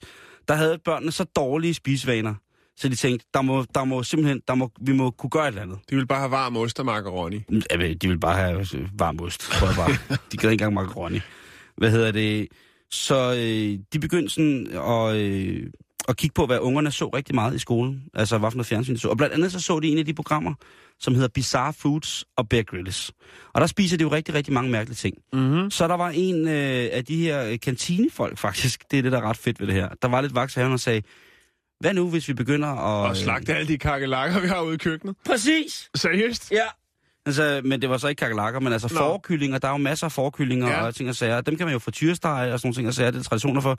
der havde børnene så dårlige spisevaner, så de tænkte, der må, der må simpelthen, der må, vi må kunne gøre et eller andet. De vil bare have varm ost og macaroni. Ja, de vil bare have øh, varm ost, tror jeg bare. De gad ikke engang macaroni. Hvad hedder det? Så øh, de begyndte sådan at, øh, at kigge på, hvad ungerne så rigtig meget i skolen. Altså, hvad for noget fjernsyn de så. Og blandt andet så så de en af de programmer, som hedder Bizarre Foods og Bear Grylls. Og der spiser de jo rigtig, rigtig mange mærkelige ting. Mm-hmm. Så der var en øh, af de her øh, kantinefolk faktisk, det er det, der er ret fedt ved det her. Der var lidt vaks og sagde, hvad nu, hvis vi begynder at... Og slagte alle de kakelakker, vi har ude i køkkenet. Præcis! Seriøst? Ja. Altså, men det var så ikke kakelakker, men altså Nå. forkyllinger, der er jo masser af forkyllinger Ja. og ting og sager. Dem kan man jo få tyrestege og sådan nogle ting og sager, det er traditioner for.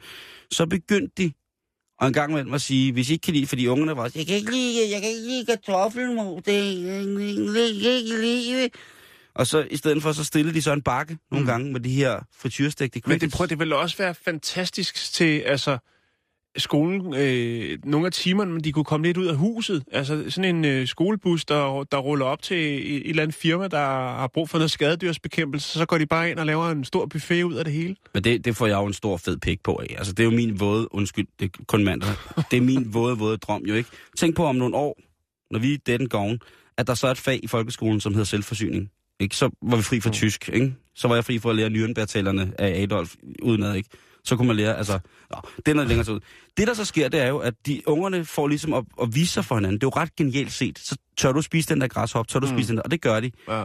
Så begyndte de og en gang imellem at sige, hvis I ikke kan lide, fordi ungerne var, jeg kan ikke lide, jeg kan ikke lide kartoffelmos, det kan ikke lide. Og så i stedet for, så stillede de så en bakke nogle Mm. gange med de her frityrstegte Men det, prøv, det vil også være fantastisk til, altså, skolen, øh, nogle af timerne, men de kunne komme lidt ud af huset. Altså sådan en øh, skolebus, der, der ruller op til et, et eller andet firma, der har brug for noget skadedyrsbekæmpelse, så går de bare ind og laver en stor buffet ud af det hele. Men det, det får jeg jo en stor fed pik på af. Altså, det er jo min våde, undskyld, det er kun mandag. Det er min våde, våde drøm jo ikke. Tænk på om nogle år, når vi er dead and gone, at der så er et fag i folkeskolen, som hedder selvforsyning. Ikke? Så var vi fri for tysk, ikke? Så var jeg fri for at lære Nürnberg-tallerne af Adolf udenad, ikke? Så kunne man lære, altså, nå, det er noget længere tid ud. Det, der så sker, det er jo, at de ungerne får ligesom at, at vise sig for hinanden. Det er jo ret genialt set. Så tør du spise den der græshop, tør du Mm. spise den der, og det gør de. Ja.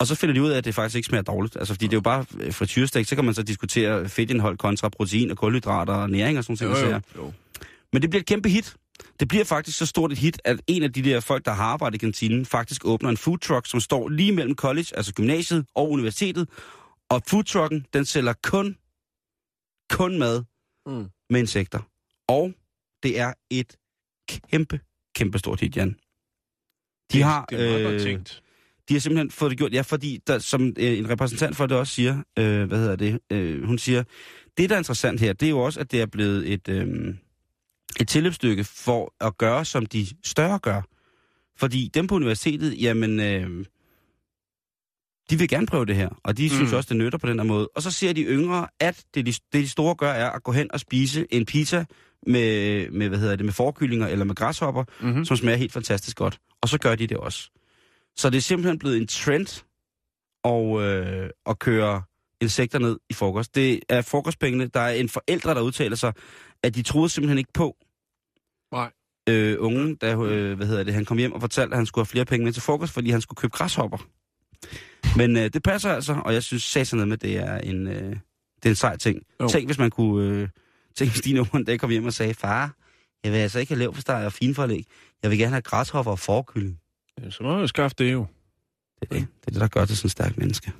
Og så finder de ud af, at det faktisk ikke smager dårligt. Altså, fordi det er jo bare øh, frityrestek, så kan man så diskutere fedtindhold kontra protein og kulhydrater og næring og sådan noget. Jo, Jo, jo. Men det bliver et kæmpe hit. Det bliver faktisk så stort et hit, at en af de der folk, der har arbejdet i kantinen, faktisk åbner en food truck, som står lige mellem college, altså gymnasiet og universitetet. Og foodtrucken, den sælger kun, kun mad Mm. med insekter. Og det er et kæmpe, kæmpe stort hit, Jan. De har, Det er meget godt øh, tænkt. de har simpelthen fået det gjort, ja, fordi der, som øh, en repræsentant for det også siger, øh, hvad hedder det, øh, hun siger, det der er interessant her, det er jo også, at det er blevet et, øh, et tilløbsstykke for at gøre, som de større gør. Fordi dem på universitetet, jamen, øh, de vil gerne prøve det her, og de synes Mm. også, det nytter på den her måde. Og så siger de yngre, at det de, det de store gør, er at gå hen og spise en pizza med, med hvad hedder det, med forkyllinger eller med græshopper, Mm-hmm. som smager helt fantastisk godt. Og så gør de det også. Så det er simpelthen blevet en trend og, øh, at køre insekter ned i frokost. Det er frokostpengene. Der er en forældre, der udtaler sig, at de troede simpelthen ikke på, Nej. øh, ungen, da øh, hvad hedder det, han kom hjem og fortalte, at han skulle have flere penge med til frokost, fordi han skulle købe græshopper. Men øh, det passer altså, og jeg synes satan med, det er en, øh, det er en sej ting. Jo. Tænk, hvis man kunne... Øh, tænk, hvis unger en dag kom hjem og sagde, far, Jeg vil altså ikke have leverpostej og finforlæg. Jeg vil gerne have græshopper og forkylling. Ja, så må jeg jo skaffe det jo. Det er det, det, er det der gør det sådan en stærk menneske.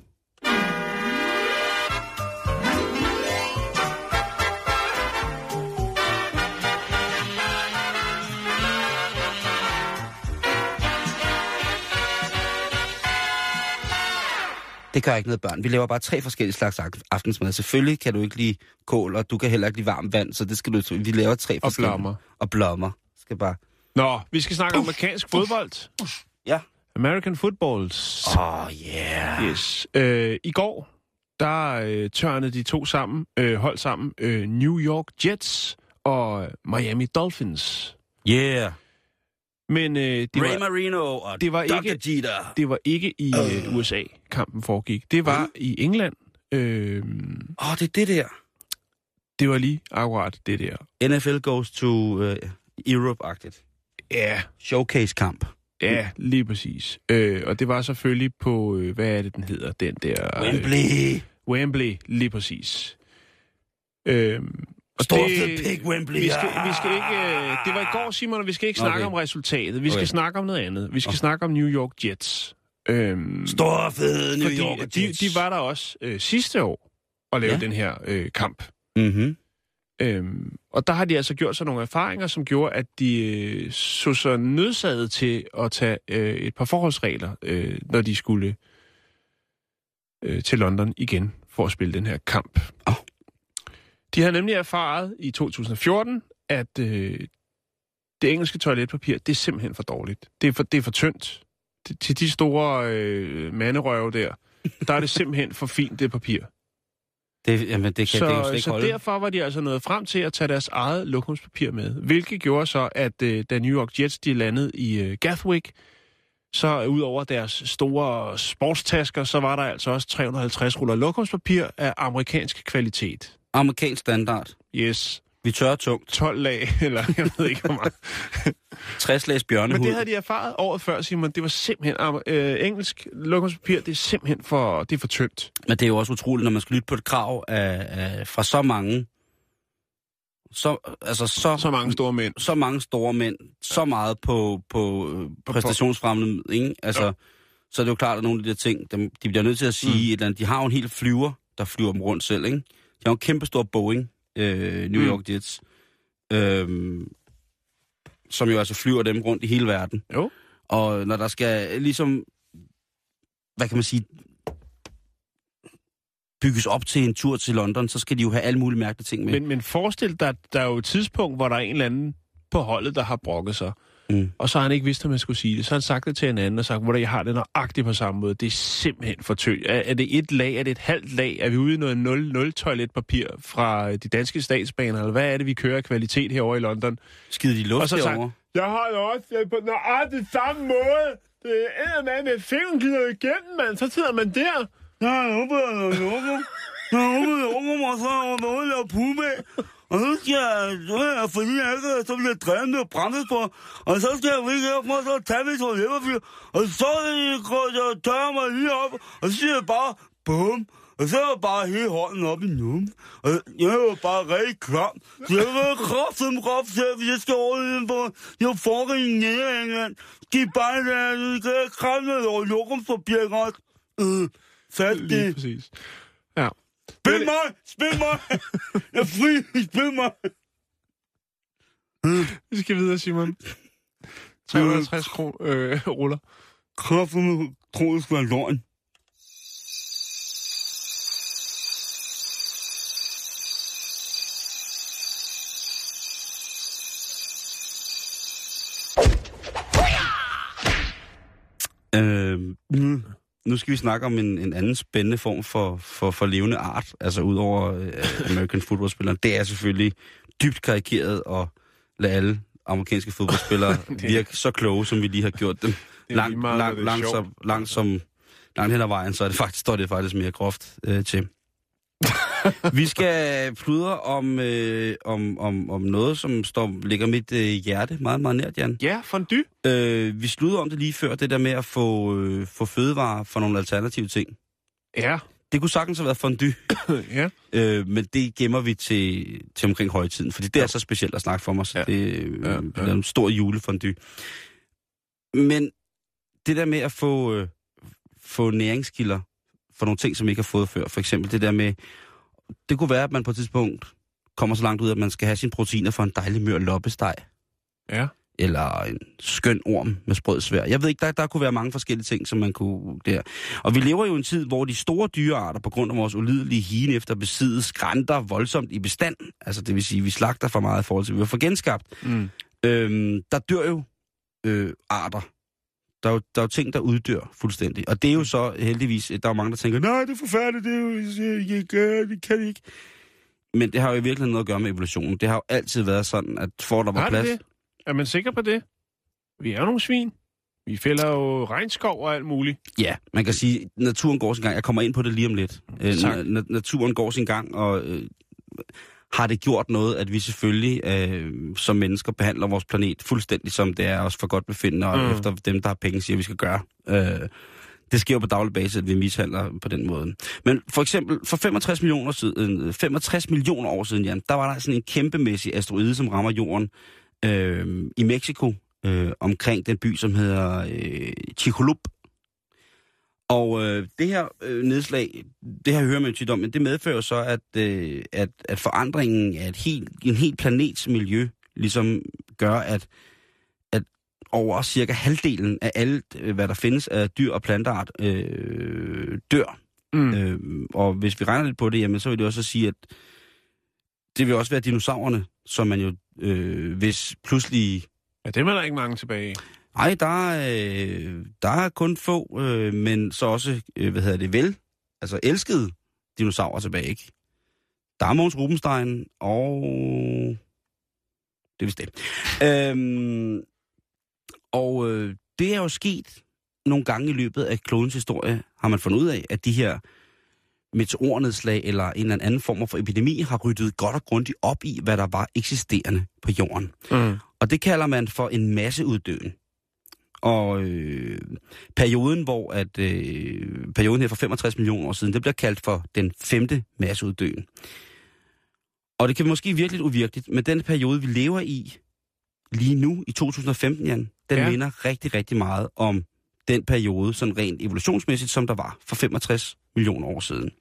Det gør ikke noget børn. Vi laver bare tre forskellige slags af- aftensmad. Selvfølgelig kan du ikke lide kål, og du kan heller ikke lide varmt vand, så det skal du... Vi laver tre Og forskellige. blommer. Og blommer. Skal bare... Nå, vi skal snakke om amerikansk fodbold. Ja. American footballs. Åh, oh, yeah. Yes. Øh, I går, der øh, tørnede de to sammen, øh, hold sammen, øh, New York Jets og Miami Dolphins. Yeah. Men øh, det, Ray var, Marino og det var Dr. ikke- Jeter. det var ikke i øh, USA, kampen foregik. Det var i England. Øh, Åh, oh, det er det der. det var lige akkurat det der. NFL goes to uh, Europe-agtigt. Ja, Showcase-kamp. ja, lige præcis. Øh, og det var selvfølgelig på, øh, hvad er det, den hedder? Den der... øh, Wembley. Wembley, lige præcis. Øhm, og Stor fed pig, Wembley. Vi skal, vi skal ikke, øh, det var i går, Simon, og vi skal ikke snakke Okay. om resultatet. Vi skal Okay. snakke om noget andet. Vi skal Nå. snakke om New York Jets. Øhm, Stor fed New York de, de var der også øh, sidste år og lavede Ja. den her øh, kamp. Mm-hmm. Øhm, og der har de altså gjort sig nogle erfaringer, som gjorde, at de øh, så sig nødsaget til at tage øh, et par forholdsregler, øh, når de skulle øh, til London igen for at spille den her kamp. Åh. De har nemlig erfaret i 2014, at øh, det engelske toiletpapir, det er simpelthen for dårligt. Det er for, det er for tyndt. Det, til de store øh, manderøve der, der er det simpelthen for fint, det papir. Det, jamen, det kan, så, det kan slet ikke så holde. derfor var de altså nået frem til at tage deres eget lokumspapir med. Hvilket gjorde så, at øh, da New York Jets de landede i øh, Gatwick, så ud over deres store sportstasker, så var der altså også 350 ruller lokumspapir af amerikansk kvalitet. Amerikansk standard. Yes, Vi tørrer tungt. 12 12 lag, eller jeg ved ikke hvor meget. 60 lags Men bjørnehud. det havde de erfaret året før, Simon. Det var simpelthen øh, engelsk lokumspapir, det er simpelthen for, det er for tyndt. Men det er jo også utroligt, når man skal lytte på et krav af, af, fra så mange... Så, altså så, Så mange store mænd. så mange store mænd, så meget på, på øh, præstationsfremmende, ikke? Altså, Ja. så er det jo klart, at nogle af de der ting, dem, de bliver nødt til at sige mm. et eller andet. De har jo en hel flyver, der flyver dem rundt selv, ikke? De har en kæmpe stor Boeing, øh, New Mm. York Jets, øh, som jo altså flyver dem rundt i hele verden. Jo. Og når der skal ligesom, hvad kan man sige, bygges op til en tur til London, så skal de jo have alle mulige mærkelige ting med. Men, men forestil dig, der er jo et tidspunkt, hvor der er en eller anden på holdet, der har brokket sig. Mm. Og så har han ikke vidst, at man skulle sige det. Så har han sagt det til en anden og sagt, hvor jeg har det nøjagtigt på samme måde. Det er simpelthen for tyndt. Er, er det et lag? Er det et halvt lag? Er vi ude i noget 0-0 toiletpapir fra de danske statsbaner? Eller hvad er det, vi kører af kvalitet herovre i London? Skider de luft Og så sagt, jeg har det også det på nøjagtigt samme måde. Det er med med fingeren glider igennem, mand. Så sidder man der. Ja, jeg håber, jeg jeg håber mig, så er der noget, der pume Og så skal jeg, så jeg, fordi jeg ikke, så bliver drevet med brændes på. Og så skal jeg ikke herfra, så tage mit toiletpapir. Og så går jeg og tørrer mig lige op, og så siger jeg bare, bum. Og så jeg bare hele hånden op i nummen. Og jeg jo bare rigtig klam. Så jeg vil kraftigt krop til, hvis jeg skal over i på jeg får i Nederland. De bare der, du kan kramme over lokumspapir godt. Øh, fat Lige det. præcis. Ja. Spil mig! Spil mig! Jeg er fri! Spil mig! Vi skal videre, Simon. 350 kro- øh, ruller. Kraftedeme tror, det skal være løgn. Øh, mm, nu skal vi snakke om en, en anden spændende form for, for, for levende art, altså ud over øh, American footballspillere. Det er selvfølgelig dybt karikeret og lade alle amerikanske fodboldspillere virke så kloge, som vi lige har gjort dem. Langt, meget, langt, langt, som, langt, som, langt hen ad vejen, så er det faktisk, står det faktisk mere groft øh, til. vi skal pludre om, øh, om, om, om noget, som står, ligger mit øh, hjerte meget, meget nært, Jan. Ja, fondue. Øh, vi sludrede om det lige før, det der med at få, øh, få fødevarer for nogle alternative ting. Ja. Det kunne sagtens have været fondue, ja. øh, men det gemmer vi til, til omkring højtiden, fordi det er så specielt at snakke for mig, så Ja. ja. det øh, Ja, ja, ja. ja. er en stor julefondue. Men det der med at få, øh, få næringskilder for nogle ting, som ikke har fået før, for eksempel det der med, det kunne være, at man på et tidspunkt kommer så langt ud, at man skal have sine proteiner for en dejlig mør loppesteg, Ja. eller en skøn orm med sprød svær. Jeg ved ikke, der, der kunne være mange forskellige ting, som man kunne der. Og vi lever jo i en tid, hvor de store dyrearter, på grund af vores ulidelige hine efter besiddet, skrænter voldsomt i bestand. Altså det vil sige, at vi slagter for meget i forhold til, at vi får genskabt. Mm. Øhm, der dør jo øh, arter. Der er, jo, der er jo ting, der uddør fuldstændig. Og det er jo så heldigvis, der er mange, der tænker, nej, det er forfærdeligt, det er jo, jeg, jeg gør, det kan ikke. Men det har jo i virkeligheden noget at gøre med evolutionen. Det har jo altid været sådan, at for der var Har plads... det? Er man sikker på det? Vi er jo nogle svin. Vi fælder jo regnskov og alt muligt. Ja, man kan sige, at naturen går sin gang. Jeg kommer ind på det lige om lidt. Øh, na- naturen går sin gang, og øh, har det gjort noget, at vi selvfølgelig øh, som mennesker behandler vores planet fuldstændig som det er os for godt befindende, og Mm. efter dem, der har penge, siger, vi skal gøre. Øh, det sker jo på daglig basis, at vi mishandler på den måde. Men for eksempel, for 65 millioner, siden, 65 millioner år siden, Jan, der var der sådan en kæmpemæssig asteroide, som rammer jorden øh, i Mexico, øh, omkring den by, som hedder øh, Chicxulub. Og øh, det her øh, nedslag, det her hører man jo tit om, men det medfører så, at, øh, at, at forandringen af et helt, en helt planets miljø ligesom gør, at, at over cirka halvdelen af alt, øh, hvad der findes af dyr og plantart, øh, dør. Mm. Øh, og hvis vi regner lidt på det, jamen, så vil det også sige, at det vil også være dinosaurerne, som man jo, øh, hvis pludselig Ja, dem er der ikke mange tilbage. Ej, der, er, øh, der er kun få, øh, men så også, øh, hvad hedder det, vel, altså elskede dinosaurer tilbage, ikke? Der er Måns Rubenstein, og det er vist det. Øhm, og øh, det er jo sket nogle gange i løbet af klodens historie, har man fundet ud af, at de her meteornedslag eller en eller anden form for epidemi har ryddet godt og grundigt op i, hvad der var eksisterende på jorden. Mm. Og det kalder man for en masseuddøen. Og øh, perioden, hvor at øh, perioden her for 65 millioner år siden, det bliver kaldt for den femte masseuddøen. Og det kan måske virke lidt uvirkeligt, men den periode, vi lever i lige nu i 2015, Jan, den Ja. minder rigtig, rigtig meget om den periode, sådan rent evolutionsmæssigt, som der var for 65 millioner år siden.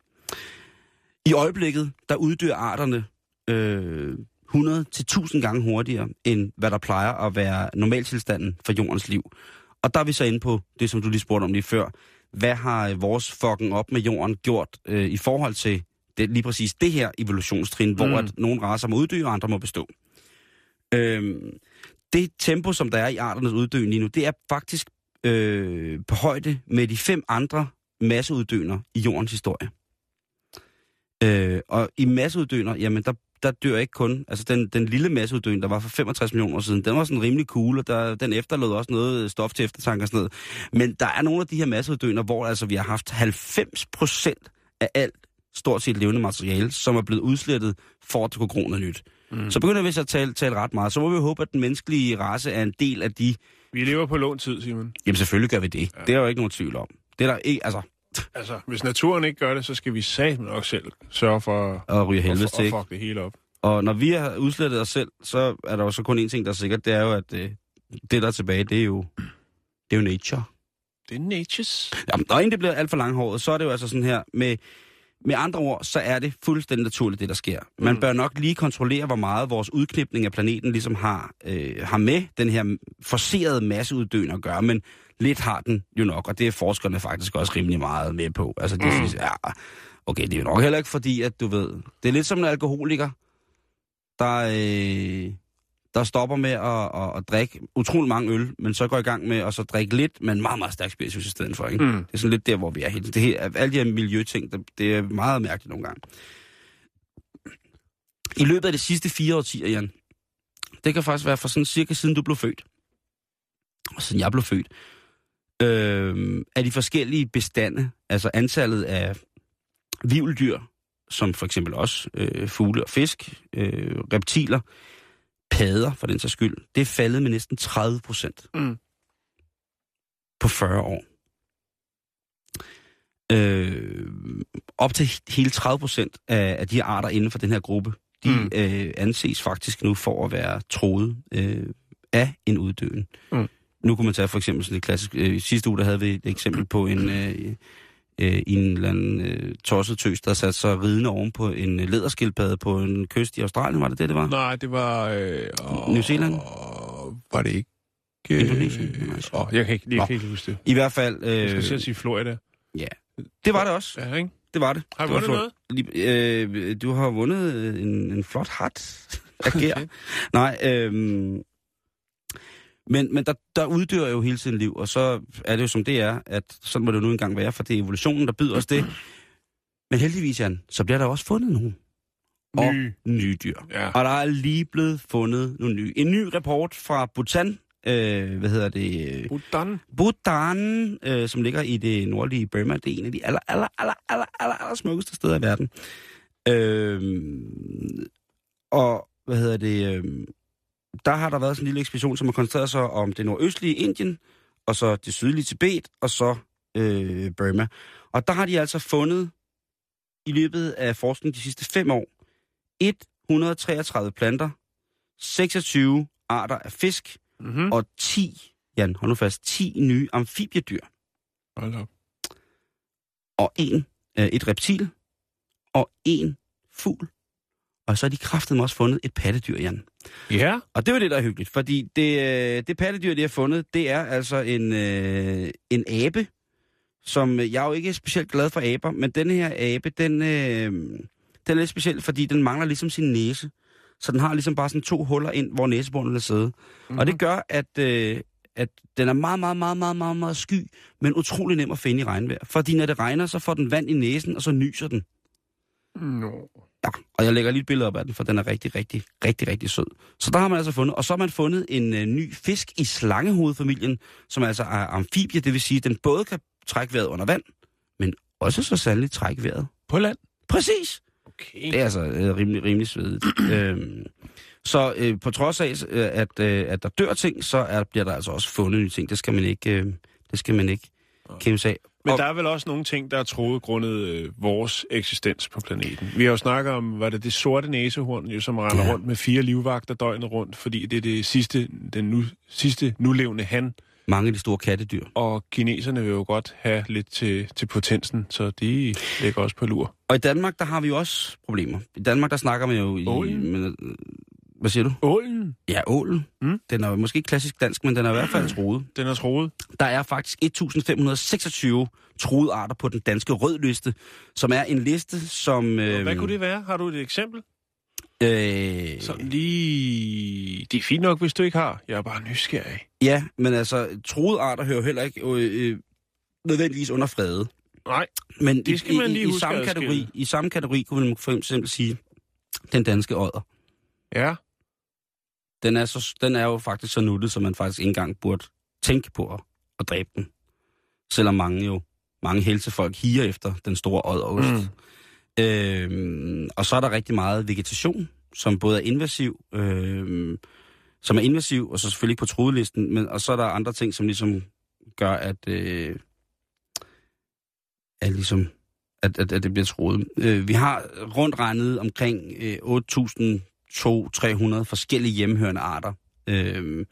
I øjeblikket, der uddør arterne øh, 100 til 1000 gange hurtigere, end hvad der plejer at være normaltilstanden for jordens liv. Og der er vi så inde på det, som du lige spurgte om lige før. Hvad har øh, vores fucking op med jorden gjort øh, i forhold til det, lige præcis det her evolutionstrin, mm. hvor at nogle raser må uddø, og andre må bestå. Øhm, det tempo, som der er i arternes uddøen lige nu, det er faktisk øh, på højde med de fem andre masseuddøner i jordens historie. Øh, og i masseuddøner, jamen der, der dør ikke kun, altså den, den lille masseuddøen, der var for 65 millioner år siden, den var sådan rimelig cool, og der, den efterlod også noget stof til eftertanke og sådan noget. Men der er nogle af de her masseuddøner, hvor altså vi har haft 90 procent af alt stort set levende materiale, som er blevet udslettet for at kunne gro noget nyt. Mm. Så begynder vi så at tale, tale ret meget. Så må vi håbe, at den menneskelige race er en del af de... Vi lever på lånt tid, Simon. Jamen selvfølgelig gør vi det. Ja. Det er jo ikke nogen tvivl om. Det er der ikke, altså, Altså, hvis naturen ikke gør det, så skal vi satme nok selv sørge for at ryge helvede til. ikke? fuck det hele op. Og når vi har udslettet os selv, så er der jo så kun én ting, der er sikkert. Det er jo, at øh, det, der er tilbage, det er jo, det er jo nature. Det er natures. Jamen, og inden det bliver alt for langhåret, så er det jo altså sådan her, med, med andre ord, så er det fuldstændig naturligt, det der sker. Man Mm. bør nok lige kontrollere, hvor meget vores udknipning af planeten ligesom har, øh, har med den her forserede masseuddøen at gøre, men lidt har den jo nok, og det er forskerne faktisk også rimelig meget med på. Altså, de Mm. siger, ja, okay, det er jo nok heller ikke fordi, at du ved, det er lidt som en alkoholiker, der, øh, der stopper med at, at, at drikke utrolig mange øl, men så går i gang med at så drikke lidt, men meget, meget stærk spiritus i stedet for. Ikke? Mm. Det er sådan lidt der, hvor vi er helt. Det er, alle de her miljøting, det, det er meget mærkeligt nogle gange. I løbet af de sidste fire årtier, Jan, det kan faktisk være fra sådan cirka siden du blev født, og siden jeg blev født, øh, er de forskellige bestande, altså antallet af vivldyr, som for eksempel også øh, fugle og fisk, øh, reptiler, padder for den sags skyld, det er faldet med næsten 30 procent Mm. på 40 år. Øh, op til hele 30 procent af, af de arter inden for den her gruppe, de mm. øh, anses faktisk nu for at være troet øh, af en uddøen. Mm. Nu kunne man tage for eksempel sådan et klassisk... Øh, sidste uge der havde vi et eksempel på en, øh, øh, en eller anden øh, tosset tøs, der satte sig ridende oven på en øh, læderskildpadde på en kyst i Australien. Var det det, det var? Nej, det var... Øh, åh, New Zealand? åh, var det ikke... Øh, Indonesien? Nej, åh, jeg kan ikke, jeg kan ikke huske det. I hvert fald... Jeg skal Øh, til at sige Florida. det var det også. Ja, ikke? Det var det. Har var vundet noget? Øh, du har vundet en, en flot hat. Okay. Nej, øhm, men, men der, der uddør jo hele tiden liv, og så er det jo som det er, at sådan må det jo nu engang være, for det er evolutionen, der byder os det. Men heldigvis, Jan, så bliver der også fundet nogle og Ny. nye dyr. Ja. Og der er lige blevet fundet nogle nye. En ny rapport fra Bhutan, øh, hvad hedder det? Bhutan. Bhutan, øh, som ligger i det nordlige Burma. Det er en af de aller, aller, aller, aller, aller, aller smukkeste steder i verden. Øh, og hvad hedder det? Øh, der har der været sådan en lille ekspedition, som har koncentreret sig om det nordøstlige Indien, og så det sydlige Tibet, og så øh, Burma. Og der har de altså fundet i løbet af forskningen de sidste fem år 133 planter, 26 arter af fisk, Mm-hmm. og 10, Jan, hold nu fast, 10 nye amfibiedyr, Hold op. og en, øh, et reptil, og en fugl. Og så har de kraftet også fundet et pattedyr, Jan. Ja. Og det var det, der er hyggeligt, fordi det, øh, det pattedyr, de har fundet, det er altså en, øh, en abe, som øh, jeg er jo ikke specielt glad for aber, men den her abe, den, øh, den er lidt speciel, fordi den mangler ligesom sin næse. Så den har ligesom bare sådan to huller ind, hvor næsebåndet vil sidde. Mm-hmm. Og det gør, at, øh, at den er meget, meget, meget, meget, meget, meget sky, men utrolig nem at finde i regnvejr. Fordi når det regner, så får den vand i næsen, og så nyser den. Nå. Ja, og jeg lægger lige et billede op af den, for den er rigtig, rigtig, rigtig, rigtig sød. Så der har man altså fundet, og så har man fundet en øh, ny fisk i slangehovedfamilien, som altså er amfibie, det vil sige, at den både kan trække vejret under vand, men også så sandelig trække vejret. På land. Præcis! Okay. Det er altså øh, rimelig, rimelig svedigt. øhm, så øh, på trods af, øh, at, øh, at der dør ting, så er, bliver der altså også fundet nye ting. Det skal man ikke, øh, det skal man ikke kæmpe af. Men Og- der er vel også nogle ting, der er troet grundet øh, vores eksistens på planeten. Vi har jo snakket om, var det det sorte næsehorn, jo, som render Ja. ja. rundt med fire livvagter døgnet rundt, fordi det er det sidste, den nu, sidste nulevende han, Mange af de store kattedyr. og kineserne vil jo godt have lidt til, til potensen, så de ligger også på lur. Og i Danmark, der har vi jo også problemer. I Danmark, der snakker man jo i... Ålen? Men, øh, hvad siger du? Ålen, Ja, ålen. Mm. Den er måske ikke klassisk dansk, men den er i hvert fald troet. den er troet. Der er faktisk 1526 truede arter på den danske rødliste, som er en liste, som... Øh, Hvad kunne det være? Har du et eksempel? Øh, Sådan lige... Det er fint nok, hvis du ikke har. Jeg er bare nysgerrig. ja, men altså, truede arter hører heller ikke øh, øh, nødvendigvis under frede. Nej, Men Det skal i, man i, lige i, huske samme at adskille. kategori, I samme kategori kunne man for eksempel sige, den danske odder. ja. Den er, så, den er jo faktisk så nuttet, som man faktisk ikke engang burde tænke på at, at dræbe den. Selvom mange jo, mange helsefolk higer efter den store odderost. Mm. Øhm, og så er der rigtig meget vegetation, som både er invasiv, øhm, som er invasiv, og så selvfølgelig på trudelisten, men og så er der andre ting, som ligesom gør, at, øh, at, ligesom, at, at, at det bliver truet. Øh, vi har rundt regnet omkring øh, 8.200-300 forskellige hjemhørende arter. Øh,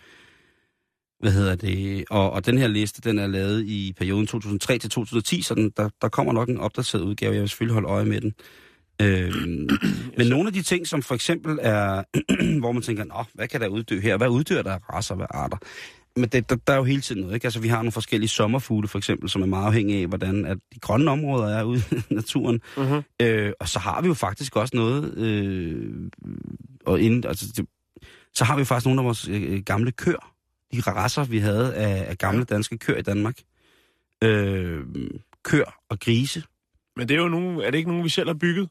hvad hedder det? Og, og den her liste, den er lavet i perioden 2003 til 2010, så den, der, der kommer nok en opdateret udgave. Jeg vil selvfølgelig holde øje med den. Øhm, men nogle af de ting, som for eksempel er, hvor man tænker, Nå, hvad kan der uddø her? Hvad uddør der af raser, hvad arter? Men det, der, der er jo hele tiden noget, ikke? Altså, vi har nogle forskellige sommerfugle, for eksempel, som er meget afhængige af, hvordan at de grønne områder er ude i naturen. Mm-hmm. Øh, og så har vi jo faktisk også noget, øh, og inden, altså, det, så har vi faktisk nogle af vores øh, gamle køer. De raser, vi havde af, af gamle danske køer i Danmark. Øh, køer og grise. Men det er jo nogle, er det ikke nogen, vi selv har bygget?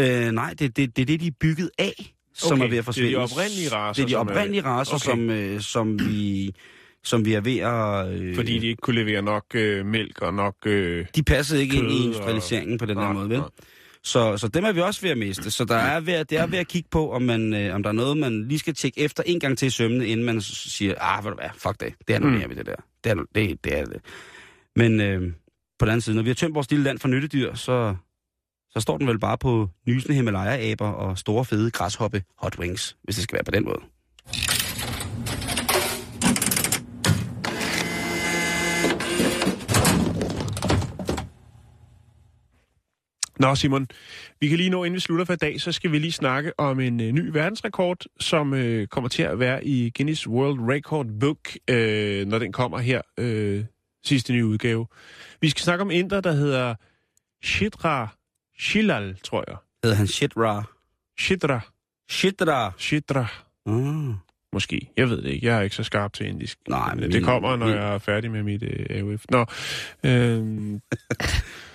Øh, nej, det, det, det er det, de er bygget af, som Okay, er ved det er at forsvinde. de oprindelige racer, Det er de som er- oprindelige racer, Okay. som, øh, som, vi, som vi er ved at... Øh, Fordi de ikke kunne levere nok øh, mælk og nok... Øh, de passede ikke ind i kød og- industrialiseringen på den her måde, vel? nej. Så, så dem er vi også ved at miste. Så der er ved, at- det er ved at kigge på, om, man, øh, om der er noget, man lige skal tjekke efter en gang til i sømne, inden man siger, ah, ved du hvad, fuck det, det er noget Mm. mere ved det der. Det er, det, det er det. Men, øh, på den anden side, når vi har tømt vores lille land for nyttedyr, så, så står den vel bare på nysende Himalaya-aber og store fede græshoppe hot wings, hvis det skal være på den måde. Nå, Simon, vi kan lige nå, inden vi slutter for i dag, så skal vi lige snakke om en øh, ny verdensrekord, som øh, kommer til at være i Guinness World Record Book, øh, når den kommer her øh, sidste nye udgave. Vi skal snakke om en inder, der hedder Shidra Shilal, tror jeg. Hedder han Shitra? Shidra. Shitra. Shidra. Mm. Måske. Jeg ved det ikke. Jeg er ikke så skarp til indisk. Nej, men men det min- kommer, når min- jeg er færdig med mit øh, AUF. Nå, øh,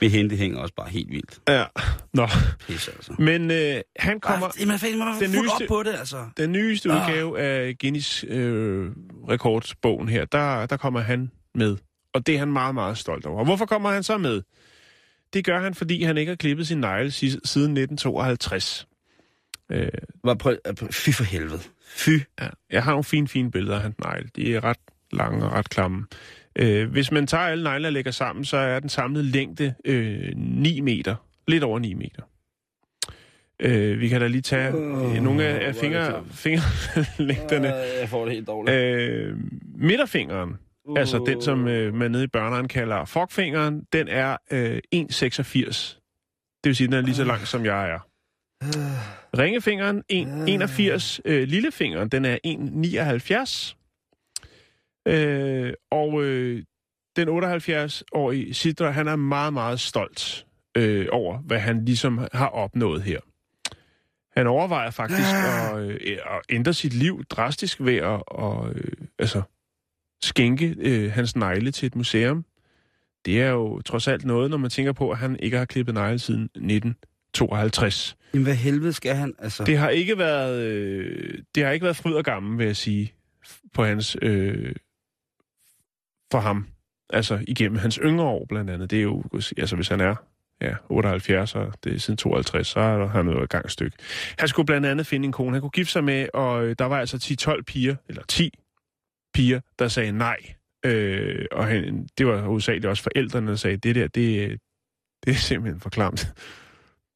Med hende, det hænger også bare helt vildt. ja. Nå. Pisse, altså. Men øh, han kommer... Ej, man fanden, man den nyeste- op på det, altså. Den nyeste Ah. udgave af Guinness øh, rekordbogen her, der, der kommer han med. Og det er han meget, meget stolt over. Og hvorfor kommer han så med? Det gør han, fordi han ikke har klippet sin negle si- siden 1952. Øh, Bare prøv, øh, fy for helvede. Fy. ja. Jeg har nogle fine, fine billeder af hans negle. De er ret lange og ret klamme. Øh, hvis man tager alle negle og lægger sammen, så er den samlede længde øh, 9 meter. Lidt over 9 meter. Øh, vi kan da lige tage øh, nogle af, af er finger, fingerlængderne. Jeg får det helt dårligt. Øh, midterfingeren, uh. altså den, som øh, man nede i børneren kalder fuckfingeren, den er øh, 1,86. Det vil sige, den er lige så lang, som jeg er. Ringefingeren 1,81. Øh, lillefingeren, den er 1,79. Øh, og øh, den 78-årige Sidra, han er meget, meget stolt øh, over, hvad han ligesom har opnået her. Han overvejer faktisk at, øh, at ændre sit liv drastisk ved at og, øh, altså, skænke øh, hans negle til et museum. Det er jo trods alt noget, når man tænker på, at han ikke har klippet negle siden 1952. Jamen, hvad helvede skal han, altså? Det har ikke været, øh, det har ikke været fryd og gammel, vil jeg sige, på hans, øh, for ham. Altså igennem hans yngre år blandt andet. Det er jo, altså hvis han er ja, 78, og det er siden 52, så er han jo et gang et stykke. Han skulle blandt andet finde en kone, han kunne gifte sig med, og øh, der var altså 10-12 piger, eller 10 piger, der sagde nej. Øh, og han, det var hovedsageligt også forældrene, der sagde, det der, det, det er simpelthen for klamt.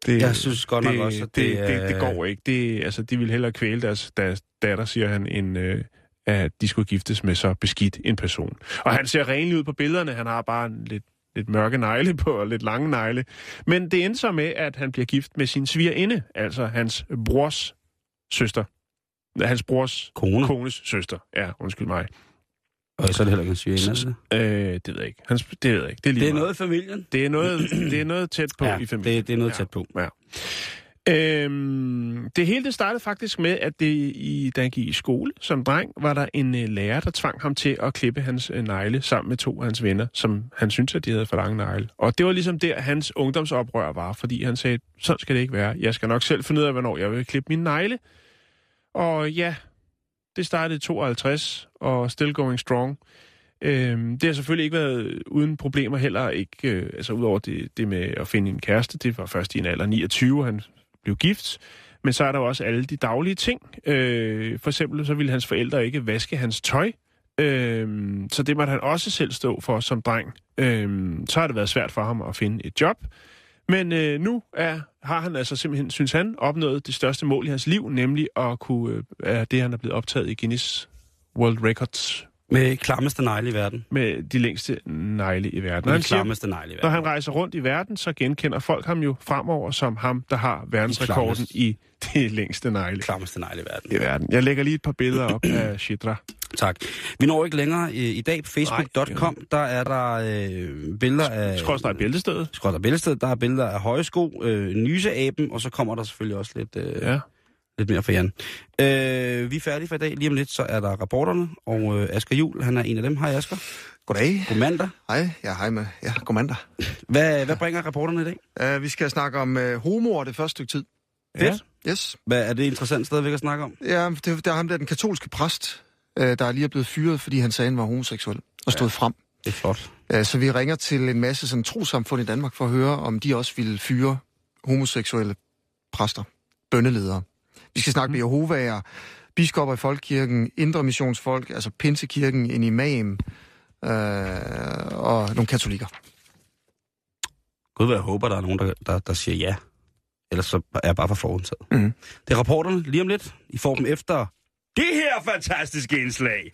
Det, Jeg synes godt nok det, også, at det, det det, det, går ikke. Det, altså, de vil hellere kvæle deres, deres datter, siger han, end øh, at de skulle giftes med så beskidt en person. Og han ser renlig ud på billederne. Han har bare en lidt, lidt mørke negle på og lidt lange negle. Men det endte så med, at han bliver gift med sin svigerinde, altså hans brors søster. Hans brors Kone. kones søster. Ja, undskyld mig. Og så er det heller ikke en altså. Øh, det ved jeg ikke. Hans, det ved jeg ikke. Det er, lige Det er meget. noget i familien. Det er noget, det er noget tæt på Ja, i familien. det, det er noget Ja. tæt på. Ja. Øhm, det hele det startede faktisk med, at det i, da han gik i skole som dreng, var der en øh, lærer, der tvang ham til at klippe hans øh, negle sammen med to af hans venner, som han syntes, at de havde for lange negle. Og det var ligesom der, hans ungdomsoprør var, fordi han sagde, sådan skal det ikke være. Jeg skal nok selv finde ud af, hvornår jeg vil klippe mine negle. Og ja, det startede i 52, og still going strong. Øhm, det har selvfølgelig ikke været uden problemer heller, ikke, øh, altså udover det, det med at finde en kæreste, det var først i en alder 29, han blev gift, men så er der jo også alle de daglige ting. Øh, for eksempel så ville hans forældre ikke vaske hans tøj, øh, så det måtte han også selv stå for som dreng. Øh, så har det været svært for ham at finde et job, men øh, nu er, har han altså simpelthen, synes han, opnået det største mål i hans liv, nemlig at kunne, øh, er det han er blevet optaget i Guinness World Records med klammeste negle i verden. med de længste negle i verden. Med de klammeste negle i når verden. han rejser rundt i verden, så genkender folk ham jo fremover som ham, der har verdensrekorden klammeste. i de længste negle klammeste negle i verden. i verden. Jeg lægger lige et par billeder op af Shidra. Tak. Vi når ikke længere i, i dag på facebook.com. Der er der øh, billeder af... Skrådstræk bæltestedet. Skrådstræk bæltested. Der er billeder af højsko, øh, nyseaben, og så kommer der selvfølgelig også lidt, øh, ja. Ja. lidt mere for Jan. Øh, vi er færdige for i dag. Lige om lidt, så er der rapporterne, og øh, Asger Jul, han er en af dem. Hej Asger. Goddag. God mandag. Hej, ja, hej med. Ja, god mandag. Hvad, hvad bringer rapporterne i dag? Uh, vi skal snakke om uh, homoer det første stykke tid. Fedt. Yes. Hvad er det interessant stadigvæk at snakke om? Ja, det, det er ham der, den katolske præst, uh, der er lige er blevet fyret, fordi han sagde, han var homoseksuel og stod ja. frem. Det er flot. Uh, så vi ringer til en masse sådan, trosamfund i Danmark for at høre, om de også ville fyre homoseksuelle præster, bønneledere. Vi skal snakke med Jehovaer, biskopper i folkekirken, indre missionsfolk, altså Pinsekirken, en imam øh, og nogle katolikker. Gud, jeg håber, der er nogen, der, der, der siger ja. Ellers så er jeg bare for forudtaget. Mhm. Det er rapporterne lige om lidt. I får dem efter det her fantastiske indslag.